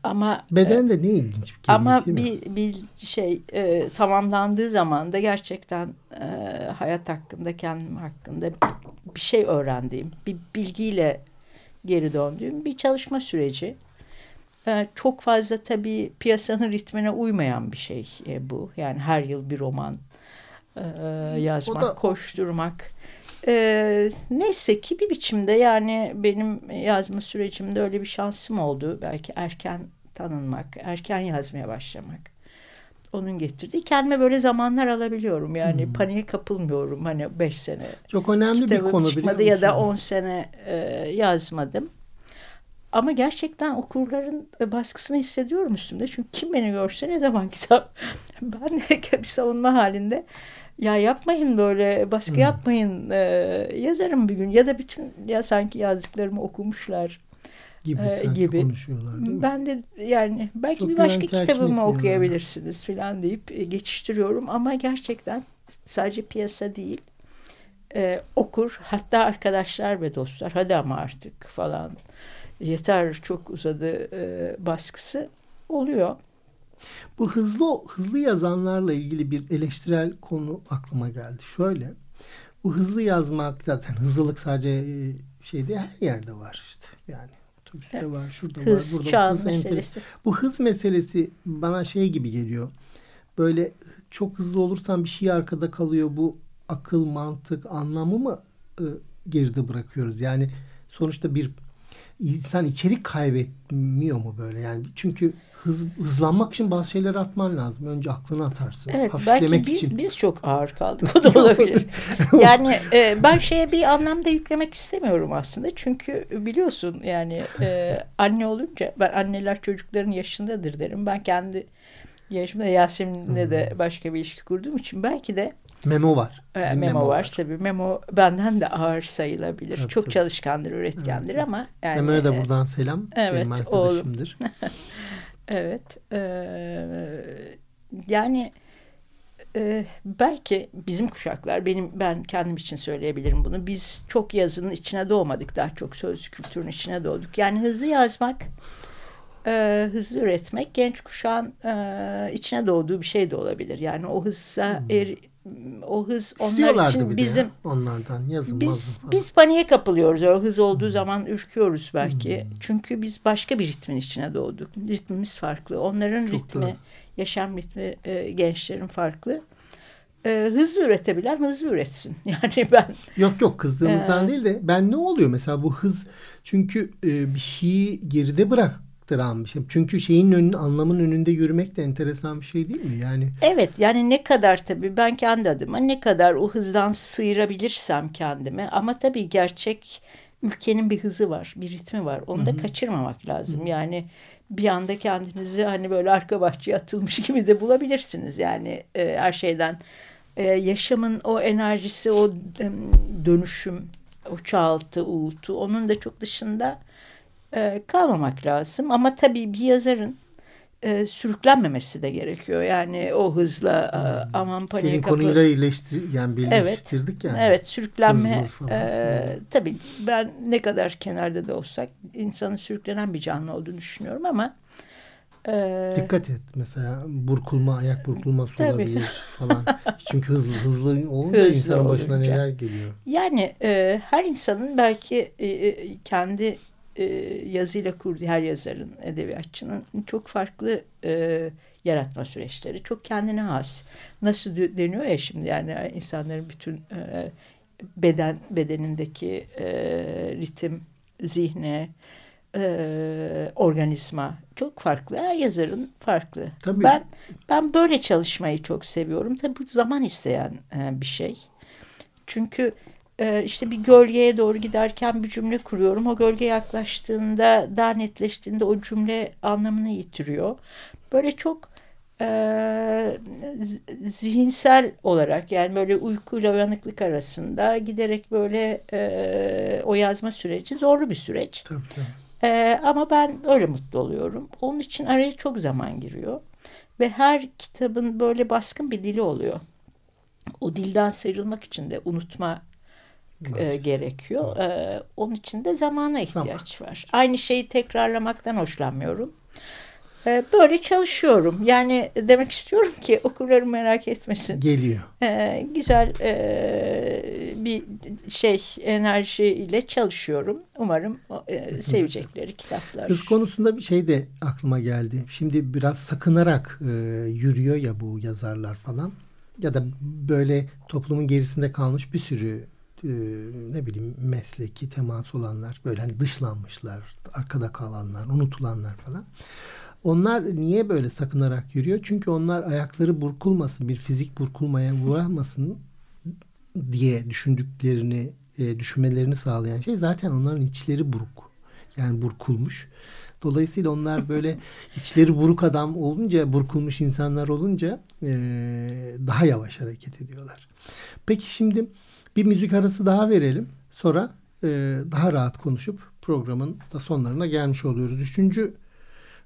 B: ama
A: Beden de ne ilginç bir kelime
B: ama
A: değil mi?
B: bir, bir şey e, tamamlandığı zaman da gerçekten e, hayat hakkında, kendim hakkında bir şey öğrendiğim, bir bilgiyle geri döndüğüm bir çalışma süreci. E, çok fazla tabii piyasanın ritmine uymayan bir şey e, bu. Yani her yıl bir roman e, yazmak,
A: O da-
B: koşturmak. E, neyse ki bir biçimde yani benim yazma sürecimde öyle bir şansım oldu. Belki erken tanınmak, erken yazmaya başlamak. Onun getirdiği. Kendime böyle zamanlar alabiliyorum. Yani
A: Hmm.
B: paniğe kapılmıyorum. Hani beş sene
A: Çok önemli bir konu biliyor musun?
B: ya da 10 sene e, yazmadım. Ama gerçekten okurların baskısını hissediyorum üstümde. Çünkü kim beni görse ne zaman kitap. Ben de bir savunma halinde ya yapmayın böyle baskı
A: Hmm.
B: yapmayın e, yazarım bir gün ya da bütün ya sanki yazdıklarımı okumuşlar
A: gibi,
B: e, gibi.
A: konuşuyorlar değil mi?
B: Ben de yani belki
A: Çok
B: bir başka kitabımı okuyabilirsiniz falan deyip geçiştiriyorum ama gerçekten sadece piyasa değil e, okur hatta arkadaşlar ve dostlar hadi ama artık falan yeter çok uzadı e, baskısı oluyor.
A: Bu hızlı hızlı yazanlarla ilgili bir eleştirel konu aklıma geldi. Şöyle. Bu hızlı yazmak zaten hızlılık sadece e, şeyde her yerde var işte. Yani otobüste var, şurada var,
B: Hız,
A: burada var.
B: çağ
A: Hız
B: meselesi.
A: Bu hız meselesi bana şey gibi geliyor. Böyle çok hızlı olursan bir şey arkada kalıyor. Bu akıl, mantık, anlamı mı e, geride bırakıyoruz? Yani sonuçta bir insan içerik kaybetmiyor mu böyle? Yani çünkü hız, hızlanmak için bazı şeyleri atman lazım. Önce aklını atarsın.
B: Evet belki biz,
A: için.
B: biz çok ağır kaldık o da olabilir. yani e, ben şeye bir anlamda yüklemek istemiyorum aslında. Çünkü biliyorsun yani e, anne olunca ben anneler çocukların yaşındadır derim. Ben kendi yaşımda Yasemin'le de başka bir ilişki kurduğum için belki de
A: Memo var.
B: e,
A: Sizin
B: Memo, var. tabii. Memo benden de ağır sayılabilir.
A: Tabii,
B: çok
A: tabii.
B: çalışkandır, üretkendir
A: Evet, evet.
B: ama yani
A: Memo'ya da
B: e,
A: buradan selam.
B: evet,
A: Benim arkadaşımdır.
B: Evet. eee, yani eee, belki bizim kuşaklar, benim ben kendim için söyleyebilirim bunu. Biz çok yazının içine doğmadık. Daha çok söz kültürünün içine doğduk. Yani hızlı yazmak, eee, hızlı üretmek genç kuşağın eee, içine doğduğu bir şey de olabilir. Yani o hızla er, o hız onlar
A: Hmm.
B: İçin bizim
A: ya, onlardan yazın
B: biz biz paniğe kapılıyoruz. O hız olduğu
A: Hmm.
B: zaman ürküyoruz belki. Çünkü biz başka bir ritmin içine doğduk. Ritmimiz farklı. Onların
A: Çok
B: ritmi,
A: doğru.
B: yaşam ritmi e, gençlerin farklı. E, hızlı üretebilen hızlı üretsin. Yani ben
A: Yok yok kızdığımızdan
B: Ee,
A: değil de ben ne oluyor mesela bu hız çünkü e, bir şeyi geride bıraktıran bir şey. Çünkü şeyin önün anlamın önünde yürümek de enteresan bir şey değil mi? Yani
B: evet yani ne kadar tabii ben kendi adıma ne kadar o hızdan sıyırabilirsem kendimi ama tabii gerçek ülkenin bir hızı var, bir ritmi var. Onu da kaçırmamak lazım. Yani bir anda kendinizi hani böyle arka bahçeye atılmış gibi de bulabilirsiniz. Yani e, her şeyden e, yaşamın o enerjisi, o dönüşüm, o çağıltı, uğultu onun da çok dışında e, kalmamak lazım. Ama tabii bir yazarın e, sürüklenmemesi de gerekiyor. Yani o hızla e, aman paniğe
A: Senin
B: kapı-
A: konuyla iyileştir, yani birleştirdik yani.
B: Evet sürüklenme e, tabii ben ne kadar kenarda da olsak insanın sürüklenen bir canlı olduğunu düşünüyorum ama e,
A: Dikkat et mesela burkulma, ayak burkulması
B: Tabii.
A: olabilir falan. Çünkü hızlı hızlı olunca
B: Hızlı
A: insanın başına
B: olunca.
A: neler geliyor.
B: yani e, her insanın belki e, e, kendi e, yazıyla kurduğu her yazarın edebiyatçının çok farklı e, yaratma süreçleri çok kendine has. Nasıl de- deniyor ya şimdi yani insanların bütün e, beden bedenindeki e, ritim, zihne, e, organizma çok farklı. Her yazarın farklı.
A: Tabii.
B: Ben ben böyle çalışmayı çok seviyorum. Tabii bu zaman isteyen e, bir şey. Çünkü işte bir gölgeye doğru giderken bir cümle kuruyorum. O gölge yaklaştığında, daha netleştiğinde o cümle anlamını yitiriyor. Böyle çok e, zihinsel olarak yani böyle uykuyla uyanıklık arasında giderek böyle e, o yazma süreci zorlu bir süreç.
A: Tabii tabii.
B: Ee, ama ben öyle mutlu oluyorum. Onun için araya çok zaman giriyor. Ve her kitabın böyle baskın bir dili oluyor. O dilden sıyrılmak için de unutma e, gerekiyor. Ee, onun için de zamana ihtiyaç var. Aynı şeyi tekrarlamaktan hoşlanmıyorum. Ee, böyle çalışıyorum. Yani demek istiyorum ki okurlarım merak etmesin.
A: Geliyor.
B: Ee, güzel e, bir şey enerjiyle çalışıyorum. Umarım e, sevecekleri kitaplar.
A: Hız konusunda bir şey de aklıma geldi. Şimdi biraz sakınarak e, yürüyor ya bu yazarlar falan. Ya da böyle toplumun gerisinde kalmış bir sürü e, ne bileyim mesleki temas olanlar. Böyle hani dışlanmışlar, arkada kalanlar, unutulanlar falan. Onlar niye böyle sakınarak yürüyor? Çünkü onlar ayakları burkulmasın, bir fizik burkulmaya uğramasın diye düşündüklerini, e, düşünmelerini sağlayan şey zaten onların içleri buruk. Yani burkulmuş. Dolayısıyla onlar böyle içleri buruk adam olunca, burkulmuş insanlar olunca e, daha yavaş hareket ediyorlar. Peki şimdi bir müzik arası daha verelim. Sonra e, daha rahat konuşup programın da sonlarına gelmiş oluyoruz. Üçüncü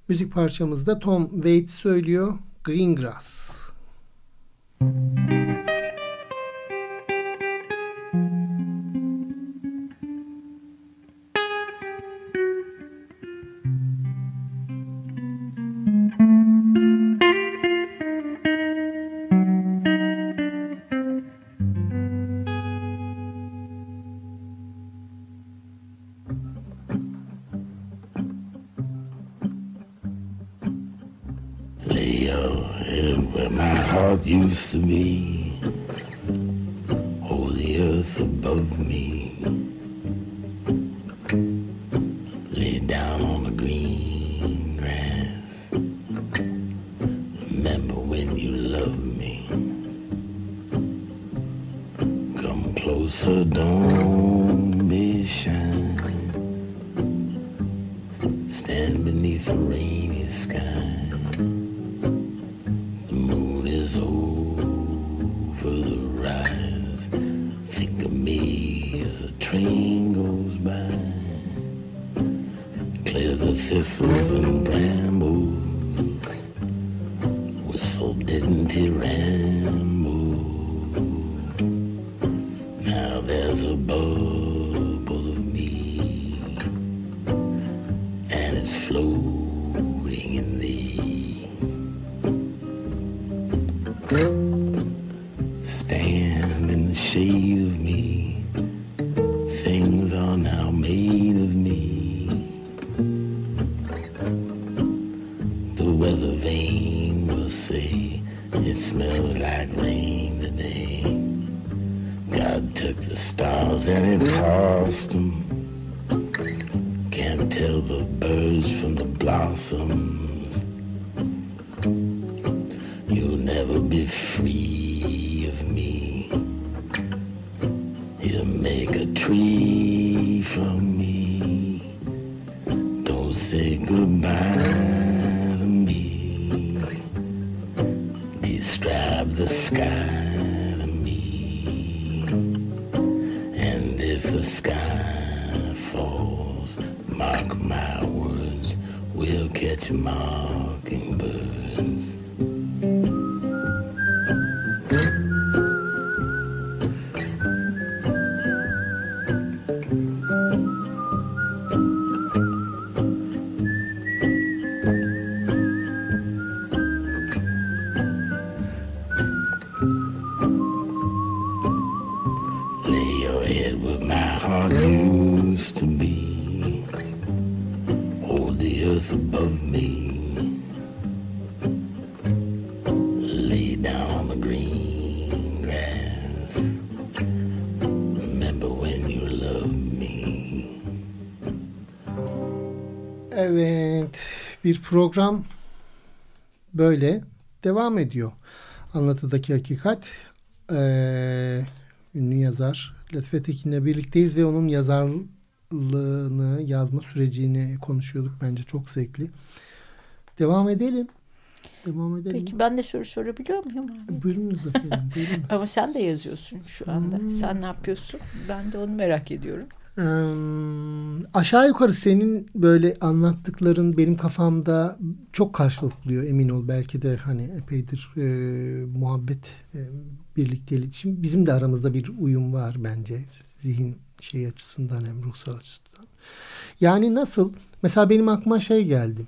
A: müzik parçamızda Tom Waits söylüyor Green Grass.
E: Lay heart used to be. As a train goes by. Clear the thistles and brambles. Whistle didn't he ramble? Lay your head where my heart used to be. Hold the earth above me. Lay down on the green grass. Remember when you loved me.
A: Evet, bir program böyle devam ediyor. Anlatıdaki Hakikat. Ee, ünlü yazar Latife Tekin'le birlikteyiz ve onun yazarlığını, yazma sürecini konuşuyorduk. Bence çok zevkli. Devam edelim. Devam edelim.
B: Peki ben de soru sorabiliyor muyum? abi?
A: Buyurunuz efendim. Buyurunuz.
B: Ama sen de yazıyorsun şu anda.
A: Hmm.
B: Sen ne yapıyorsun? Ben de onu merak ediyorum.
A: Ee, aşağı yukarı senin böyle anlattıkların benim kafamda çok karşılık buluyor emin ol. Belki de hani epeydir e, muhabbet e, birlikte iletişim. Bizim de aramızda bir uyum var bence. Zihin şey açısından hem ruhsal açısından. Yani nasıl? Mesela benim aklıma şey geldi.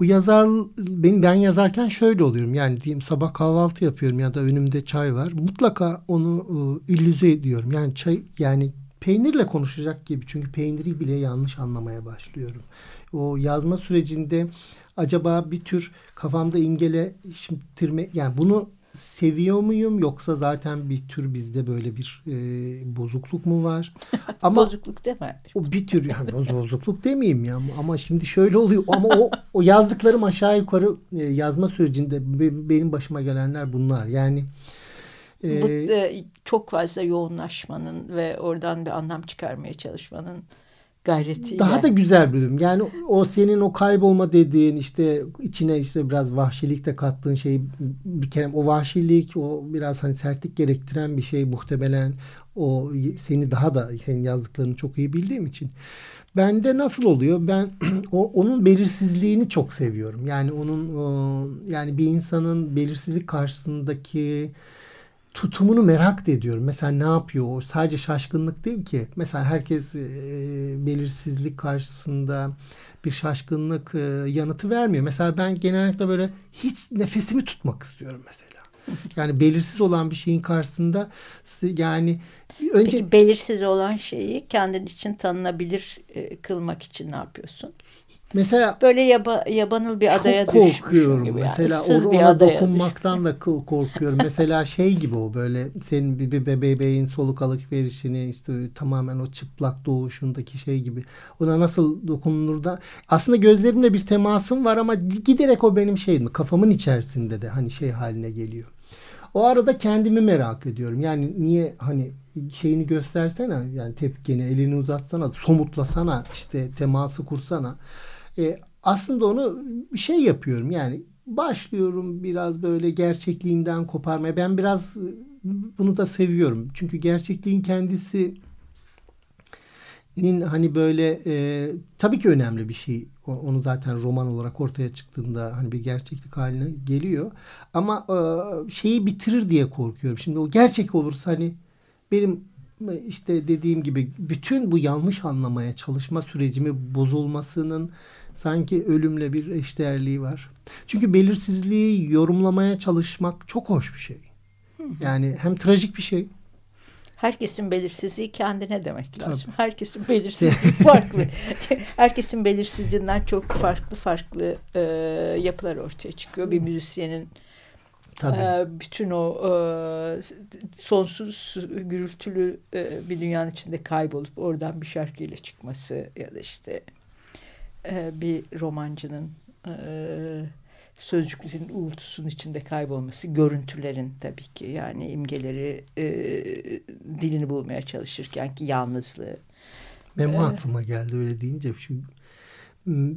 A: Bu yazar benim ben yazarken şöyle oluyorum. Yani diyeyim sabah kahvaltı yapıyorum ya da önümde çay var. Mutlaka onu e, illüze ediyorum. Yani çay yani peynirle konuşacak gibi. Çünkü peyniri bile yanlış anlamaya başlıyorum. O yazma sürecinde acaba bir tür kafamda imgeleştirme yani bunu seviyor muyum yoksa zaten bir tür bizde böyle bir e, bozukluk mu var? Ama
B: Bozukluk deme.
A: o bir tür yani boz- bozukluk demeyeyim ya ama şimdi şöyle oluyor ama o o yazdıklarım aşağı yukarı e, yazma sürecinde be- benim başıma gelenler bunlar. Yani e,
B: Bu e, çok fazla yoğunlaşmanın ve oradan bir anlam çıkarmaya çalışmanın gayretiyle.
A: daha da güzel bölüm. Yani o senin o kaybolma dediğin işte içine işte biraz vahşilik de kattığın şey bir kere o vahşilik o biraz hani sertlik gerektiren bir şey muhtemelen o seni daha da senin yazdıklarını çok iyi bildiğim için. Bende nasıl oluyor? Ben o, onun belirsizliğini çok seviyorum. Yani onun o, yani bir insanın belirsizlik karşısındaki tutumunu merak da ediyorum. Mesela ne yapıyor? O sadece şaşkınlık değil ki. Mesela herkes e, belirsizlik karşısında bir şaşkınlık e, yanıtı vermiyor. Mesela ben genellikle böyle hiç nefesimi tutmak istiyorum mesela. Yani belirsiz olan bir şeyin karşısında yani önce
B: Peki belirsiz olan şeyi kendin için tanınabilir e, kılmak için ne yapıyorsun?
A: Mesela
B: Böyle yaba, yabanıl bir adaya
A: çok korkuyorum.
B: gibi yani.
A: Mesela or- ona dokunmaktan da ko- korkuyorum. Mesela şey gibi o böyle senin bir, bir bebeğin soluk alışverişini işte tamamen o çıplak doğuşundaki şey gibi. Ona nasıl dokunulur da aslında gözlerimle bir temasım var ama giderek o benim şeyim kafamın içerisinde de hani şey haline geliyor. O arada kendimi merak ediyorum. Yani niye hani şeyini göstersene yani tepkini elini uzatsana somutlasana işte teması kursana. E, aslında onu bir şey yapıyorum yani başlıyorum biraz böyle gerçekliğinden koparmaya. Ben biraz e, bunu da seviyorum. Çünkü gerçekliğin kendisi hani böyle e, tabii ki önemli bir şey. Onu zaten roman olarak ortaya çıktığında hani bir gerçeklik haline geliyor. Ama e, şeyi bitirir diye korkuyorum. Şimdi o gerçek olursa hani benim işte dediğim gibi bütün bu yanlış anlamaya çalışma sürecimi bozulmasının sanki ölümle bir eşdeğerliği var. Çünkü belirsizliği yorumlamaya çalışmak çok hoş bir şey. Yani hem trajik bir şey
B: Herkesin belirsizliği kendine demek
A: Tabii.
B: lazım. Herkesin belirsizliği farklı. Herkesin belirsizliğinden çok farklı farklı e, yapılar ortaya çıkıyor. Bir müzisyenin
A: tabii.
B: e, bütün o e, sonsuz gürültülü e, bir dünyanın içinde kaybolup oradan bir şarkıyla çıkması ya da işte e, bir romancının e, sözcüklerin uğultusunun içinde kaybolması, görüntülerin tabii ki yani imgeleri e, dilini bulmaya çalışırken ki yalnızlığı.
A: Memo
B: Evet.
A: aklıma geldi öyle deyince şu M-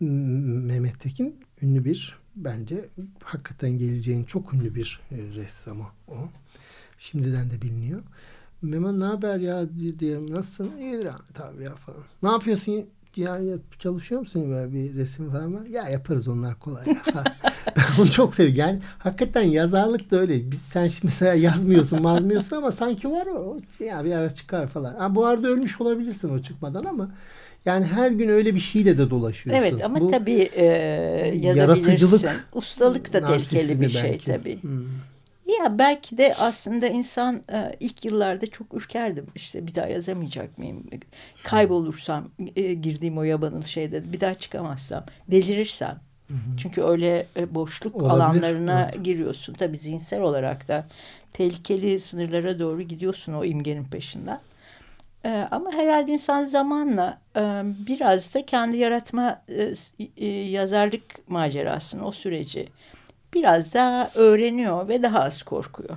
A: M- Mehmet Tekin ünlü bir bence hakikaten geleceğin çok ünlü bir e, ressam o. Şimdiden de biliniyor. Memo ne haber ya di- diyorum nasılsın? İyidir abi ya falan. Ne yapıyorsun? ya, ya çalışıyor musun böyle bir resim falan mı? Ya yaparız onlar kolay. onu çok seviyorum. Yani hakikaten yazarlık da öyle. Biz sen şimdi mesela yazmıyorsun, mazmıyorsun ama sanki var o. Ya bir ara çıkar falan. Ha, bu arada ölmüş olabilirsin o çıkmadan ama yani her gün öyle bir şeyle de dolaşıyorsun.
B: Evet ama
A: Bu
B: tabii e,
A: yaratıcılık
B: Ustalık da tehlikeli bir şey
A: belki.
B: tabii.
A: Hmm.
B: Ya belki de aslında insan e, ilk yıllarda çok ürkerdim. İşte bir daha yazamayacak mıyım? Kaybolursam e, girdiğim o yabanıl şeyde bir daha çıkamazsam, delirirsem. Çünkü öyle e, boşluk
A: Olabilir,
B: alanlarına
A: evet.
B: giriyorsun. Tabii zihinsel olarak da tehlikeli sınırlara doğru gidiyorsun o imgenin peşinden. E, ama herhalde insan zamanla e, biraz da kendi yaratma e, e, yazarlık macerasını, o süreci biraz daha öğreniyor ve daha az korkuyor.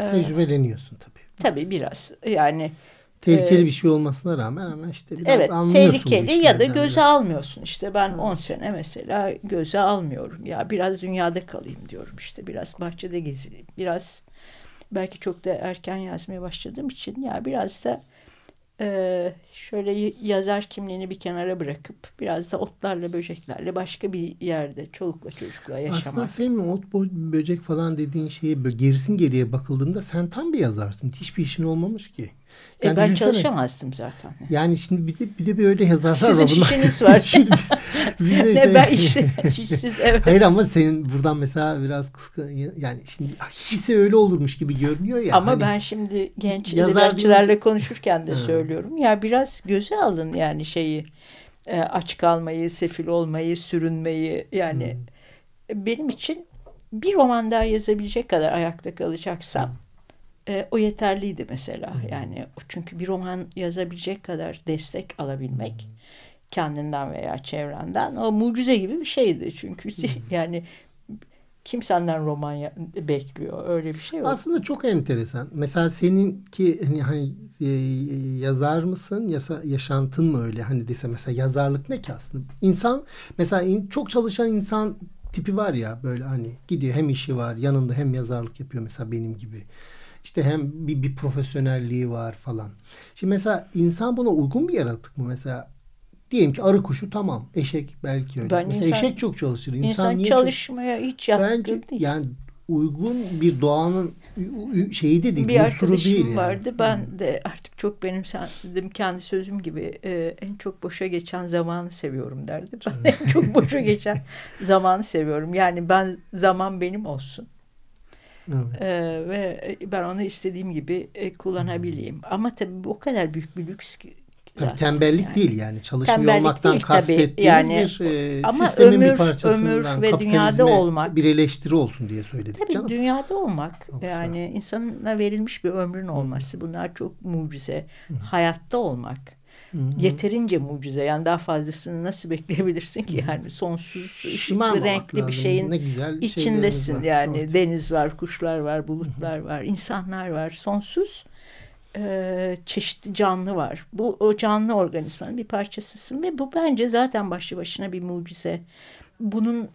B: E,
A: Tecrübeleniyorsun tabii.
B: tabii biraz. Yani
A: Tehlikeli
B: e,
A: bir şey olmasına rağmen ama işte biraz
B: evet
A: anlıyorsun
B: tehlikeli ya da göze
A: biraz.
B: almıyorsun. İşte ben 10 sene mesela göze almıyorum. Ya biraz dünyada kalayım diyorum işte. Biraz bahçede gezeyim. Biraz belki çok da erken yazmaya başladığım için ya biraz da e, şöyle yazar kimliğini bir kenara bırakıp biraz da otlarla böceklerle başka bir yerde çolukla çocukla yaşamak.
A: Aslında senin ot böcek falan dediğin böyle gerisin geriye bakıldığında sen tam bir yazarsın. Hiçbir işin olmamış ki.
B: E
A: Yani
B: ben
A: düşünsene,
B: çalışamazdım zaten.
A: Yani şimdi bir de, bir de böyle yazarlar
B: Sizin
A: var. Bunlar-
B: işiniz var.
A: şimdi biz, biz de işte-
B: Ne ben işte işsiz evet.
A: Hayır ama senin buradan mesela biraz kıskan yani şimdi hisse öyle olurmuş gibi görünüyor ya.
B: Ama
A: hani-
B: ben şimdi genç edebiyatçılarla
A: deyince-
B: konuşurken de
A: Ha.
B: söylüyorum. Ya biraz göze alın yani şeyi e, aç kalmayı, sefil olmayı, sürünmeyi yani
A: Hmm.
B: benim için bir roman daha yazabilecek kadar ayakta kalacaksam e, o yeterliydi mesela.
A: Hmm.
B: Yani çünkü bir roman yazabilecek kadar destek alabilmek
A: Hmm.
B: kendinden veya çevrenden o mucize gibi bir şeydi. Çünkü
A: Hmm.
B: yani kim senden roman bekliyor? Öyle bir şey yok.
A: Aslında çok enteresan. Mesela seninki hani, hani e, yazar mısın? Yasa, yaşantın mı öyle? Hani dese mesela yazarlık ne ki aslında? İnsan mesela in- çok çalışan insan tipi var ya böyle hani gidiyor hem işi var yanında hem yazarlık yapıyor mesela benim gibi. İşte hem bir, bir profesyonelliği var falan. Şimdi mesela insan buna uygun bir yaratık mı? Mesela diyelim ki arı kuşu tamam. Eşek belki öyle.
B: Ben
A: mesela
B: insan-
A: eşek çok çalışır. İnsan,
B: İnsan
A: niye çok-
B: çalışmaya hiç yatkın
A: Bence
B: değil.
A: yani uygun bir doğanın şeyi de değil.
B: bir arkadaşım
A: değil yani.
B: vardı. Ben de artık çok benimsedim kendi sözüm gibi e, en çok boşa geçen zamanı seviyorum derdi. Ben en çok boşa geçen zamanı seviyorum. Yani ben zaman benim olsun.
A: Evet.
B: E, ve ben onu istediğim gibi e, kullanabileyim. Ama tabii bu o kadar büyük bir lüks ki.
A: Tabii
B: zaten
A: tembellik
B: yani.
A: değil yani. Çalışmıyor
B: Tembellik
A: olmaktan
B: değil
A: kastettiğimiz
B: Yani,
A: bir e,
B: ama
A: sistemin
B: ömür-
A: bir parçasından
B: ömür ve dünyada olmak.
A: bir eleştiri olsun diye söyledik
B: Tabii
A: canım.
B: dünyada olmak
A: Yoksa-
B: yani insana verilmiş bir ömrün olması bunlar çok mucize. Hayatta olmak
A: Hı hı.
B: yeterince mucize. Yani daha fazlasını nasıl bekleyebilirsin ki? Yani sonsuz ışıklı renkli bir
A: lazım.
B: şeyin
A: güzel şeylerimiz
B: içindesin. yani
A: Evet.
B: deniz var kuşlar var bulutlar var insanlar var. Sonsuz e, çeşitli canlı var. Bu o canlı organizmanın bir parçasısın ve bu bence zaten başlı başına bir mucize. Bunun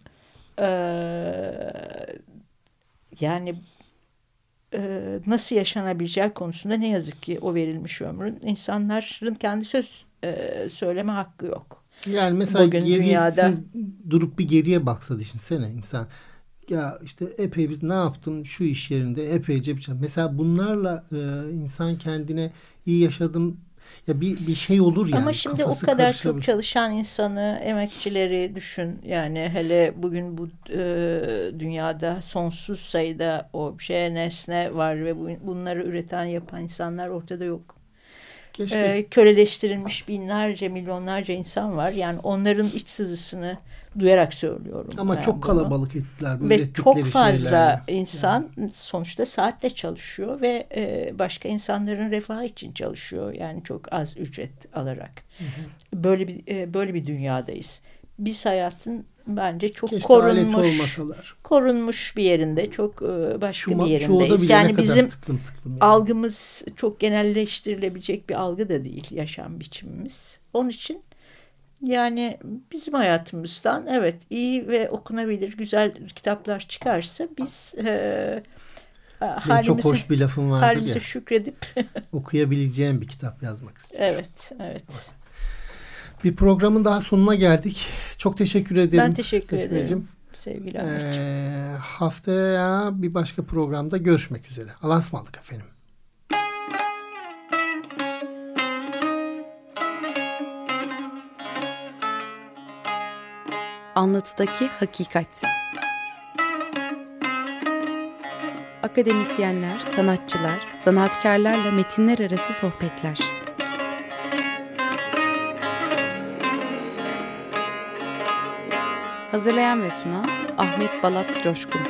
B: e, yani e, nasıl yaşanabileceği konusunda ne yazık ki o verilmiş ömrün insanların kendi söz e, söyleme hakkı yok.
A: Yani mesela
B: Bugün
A: geriye
B: dünyada-
A: durup bir geriye baksa düşünsene insan. Ya işte epey biz ne yaptım şu iş yerinde epeyce bir şey. Mesela bunlarla e, insan kendine iyi yaşadım ya bir bir şey olur yani.
B: Ama şimdi o kadar çok çalışan insanı, emekçileri düşün. Yani hele bugün bu e, dünyada sonsuz sayıda o şey nesne var ve bu, bunları üreten yapan insanlar ortada yok.
A: Keşke
B: E, köleleştirilmiş binlerce, milyonlarca insan var. Yani onların iç sızısını duyarak söylüyorum.
A: ama çok
B: bunu.
A: kalabalık ettiler bu
B: Ve çok fazla
A: şeylerle.
B: insan sonuçta saatle çalışıyor ve e, başka insanların refahı için çalışıyor. Yani çok az ücret alarak. Böyle bir e, böyle bir dünyadayız. Biz hayatın bence çok
A: Keşke
B: korunmuş korunmuş bir yerinde, çok e, başka
A: Şu,
B: bir yerindeyiz. Yani bizim
A: tıklım tıklım. yani.
B: algımız çok genelleştirilebilecek bir algı da değil yaşam biçimimiz. Onun için yani bizim hayatımızdan evet iyi ve okunabilir güzel kitaplar çıkarsa biz e,
A: Senin çok
B: halimize,
A: hoş bir lafın vardır
B: halimize
A: ya.
B: şükredip
A: Okuyabileceğim bir kitap yazmak istiyorum.
B: evet evet.
A: Bir programın daha sonuna geldik. Çok teşekkür ederim.
B: Ben teşekkür
A: Fatmacığım.
B: ederim. Sevgili Ahmetciğim.
A: Ee, haftaya bir başka programda görüşmek üzere. Allah'a ısmarladık efendim.
F: Anlatıdaki Hakikat Akademisyenler, sanatçılar, sanatkarlarla metinler arası sohbetler. Hazırlayan ve sunan Ahmet Balat Coşkun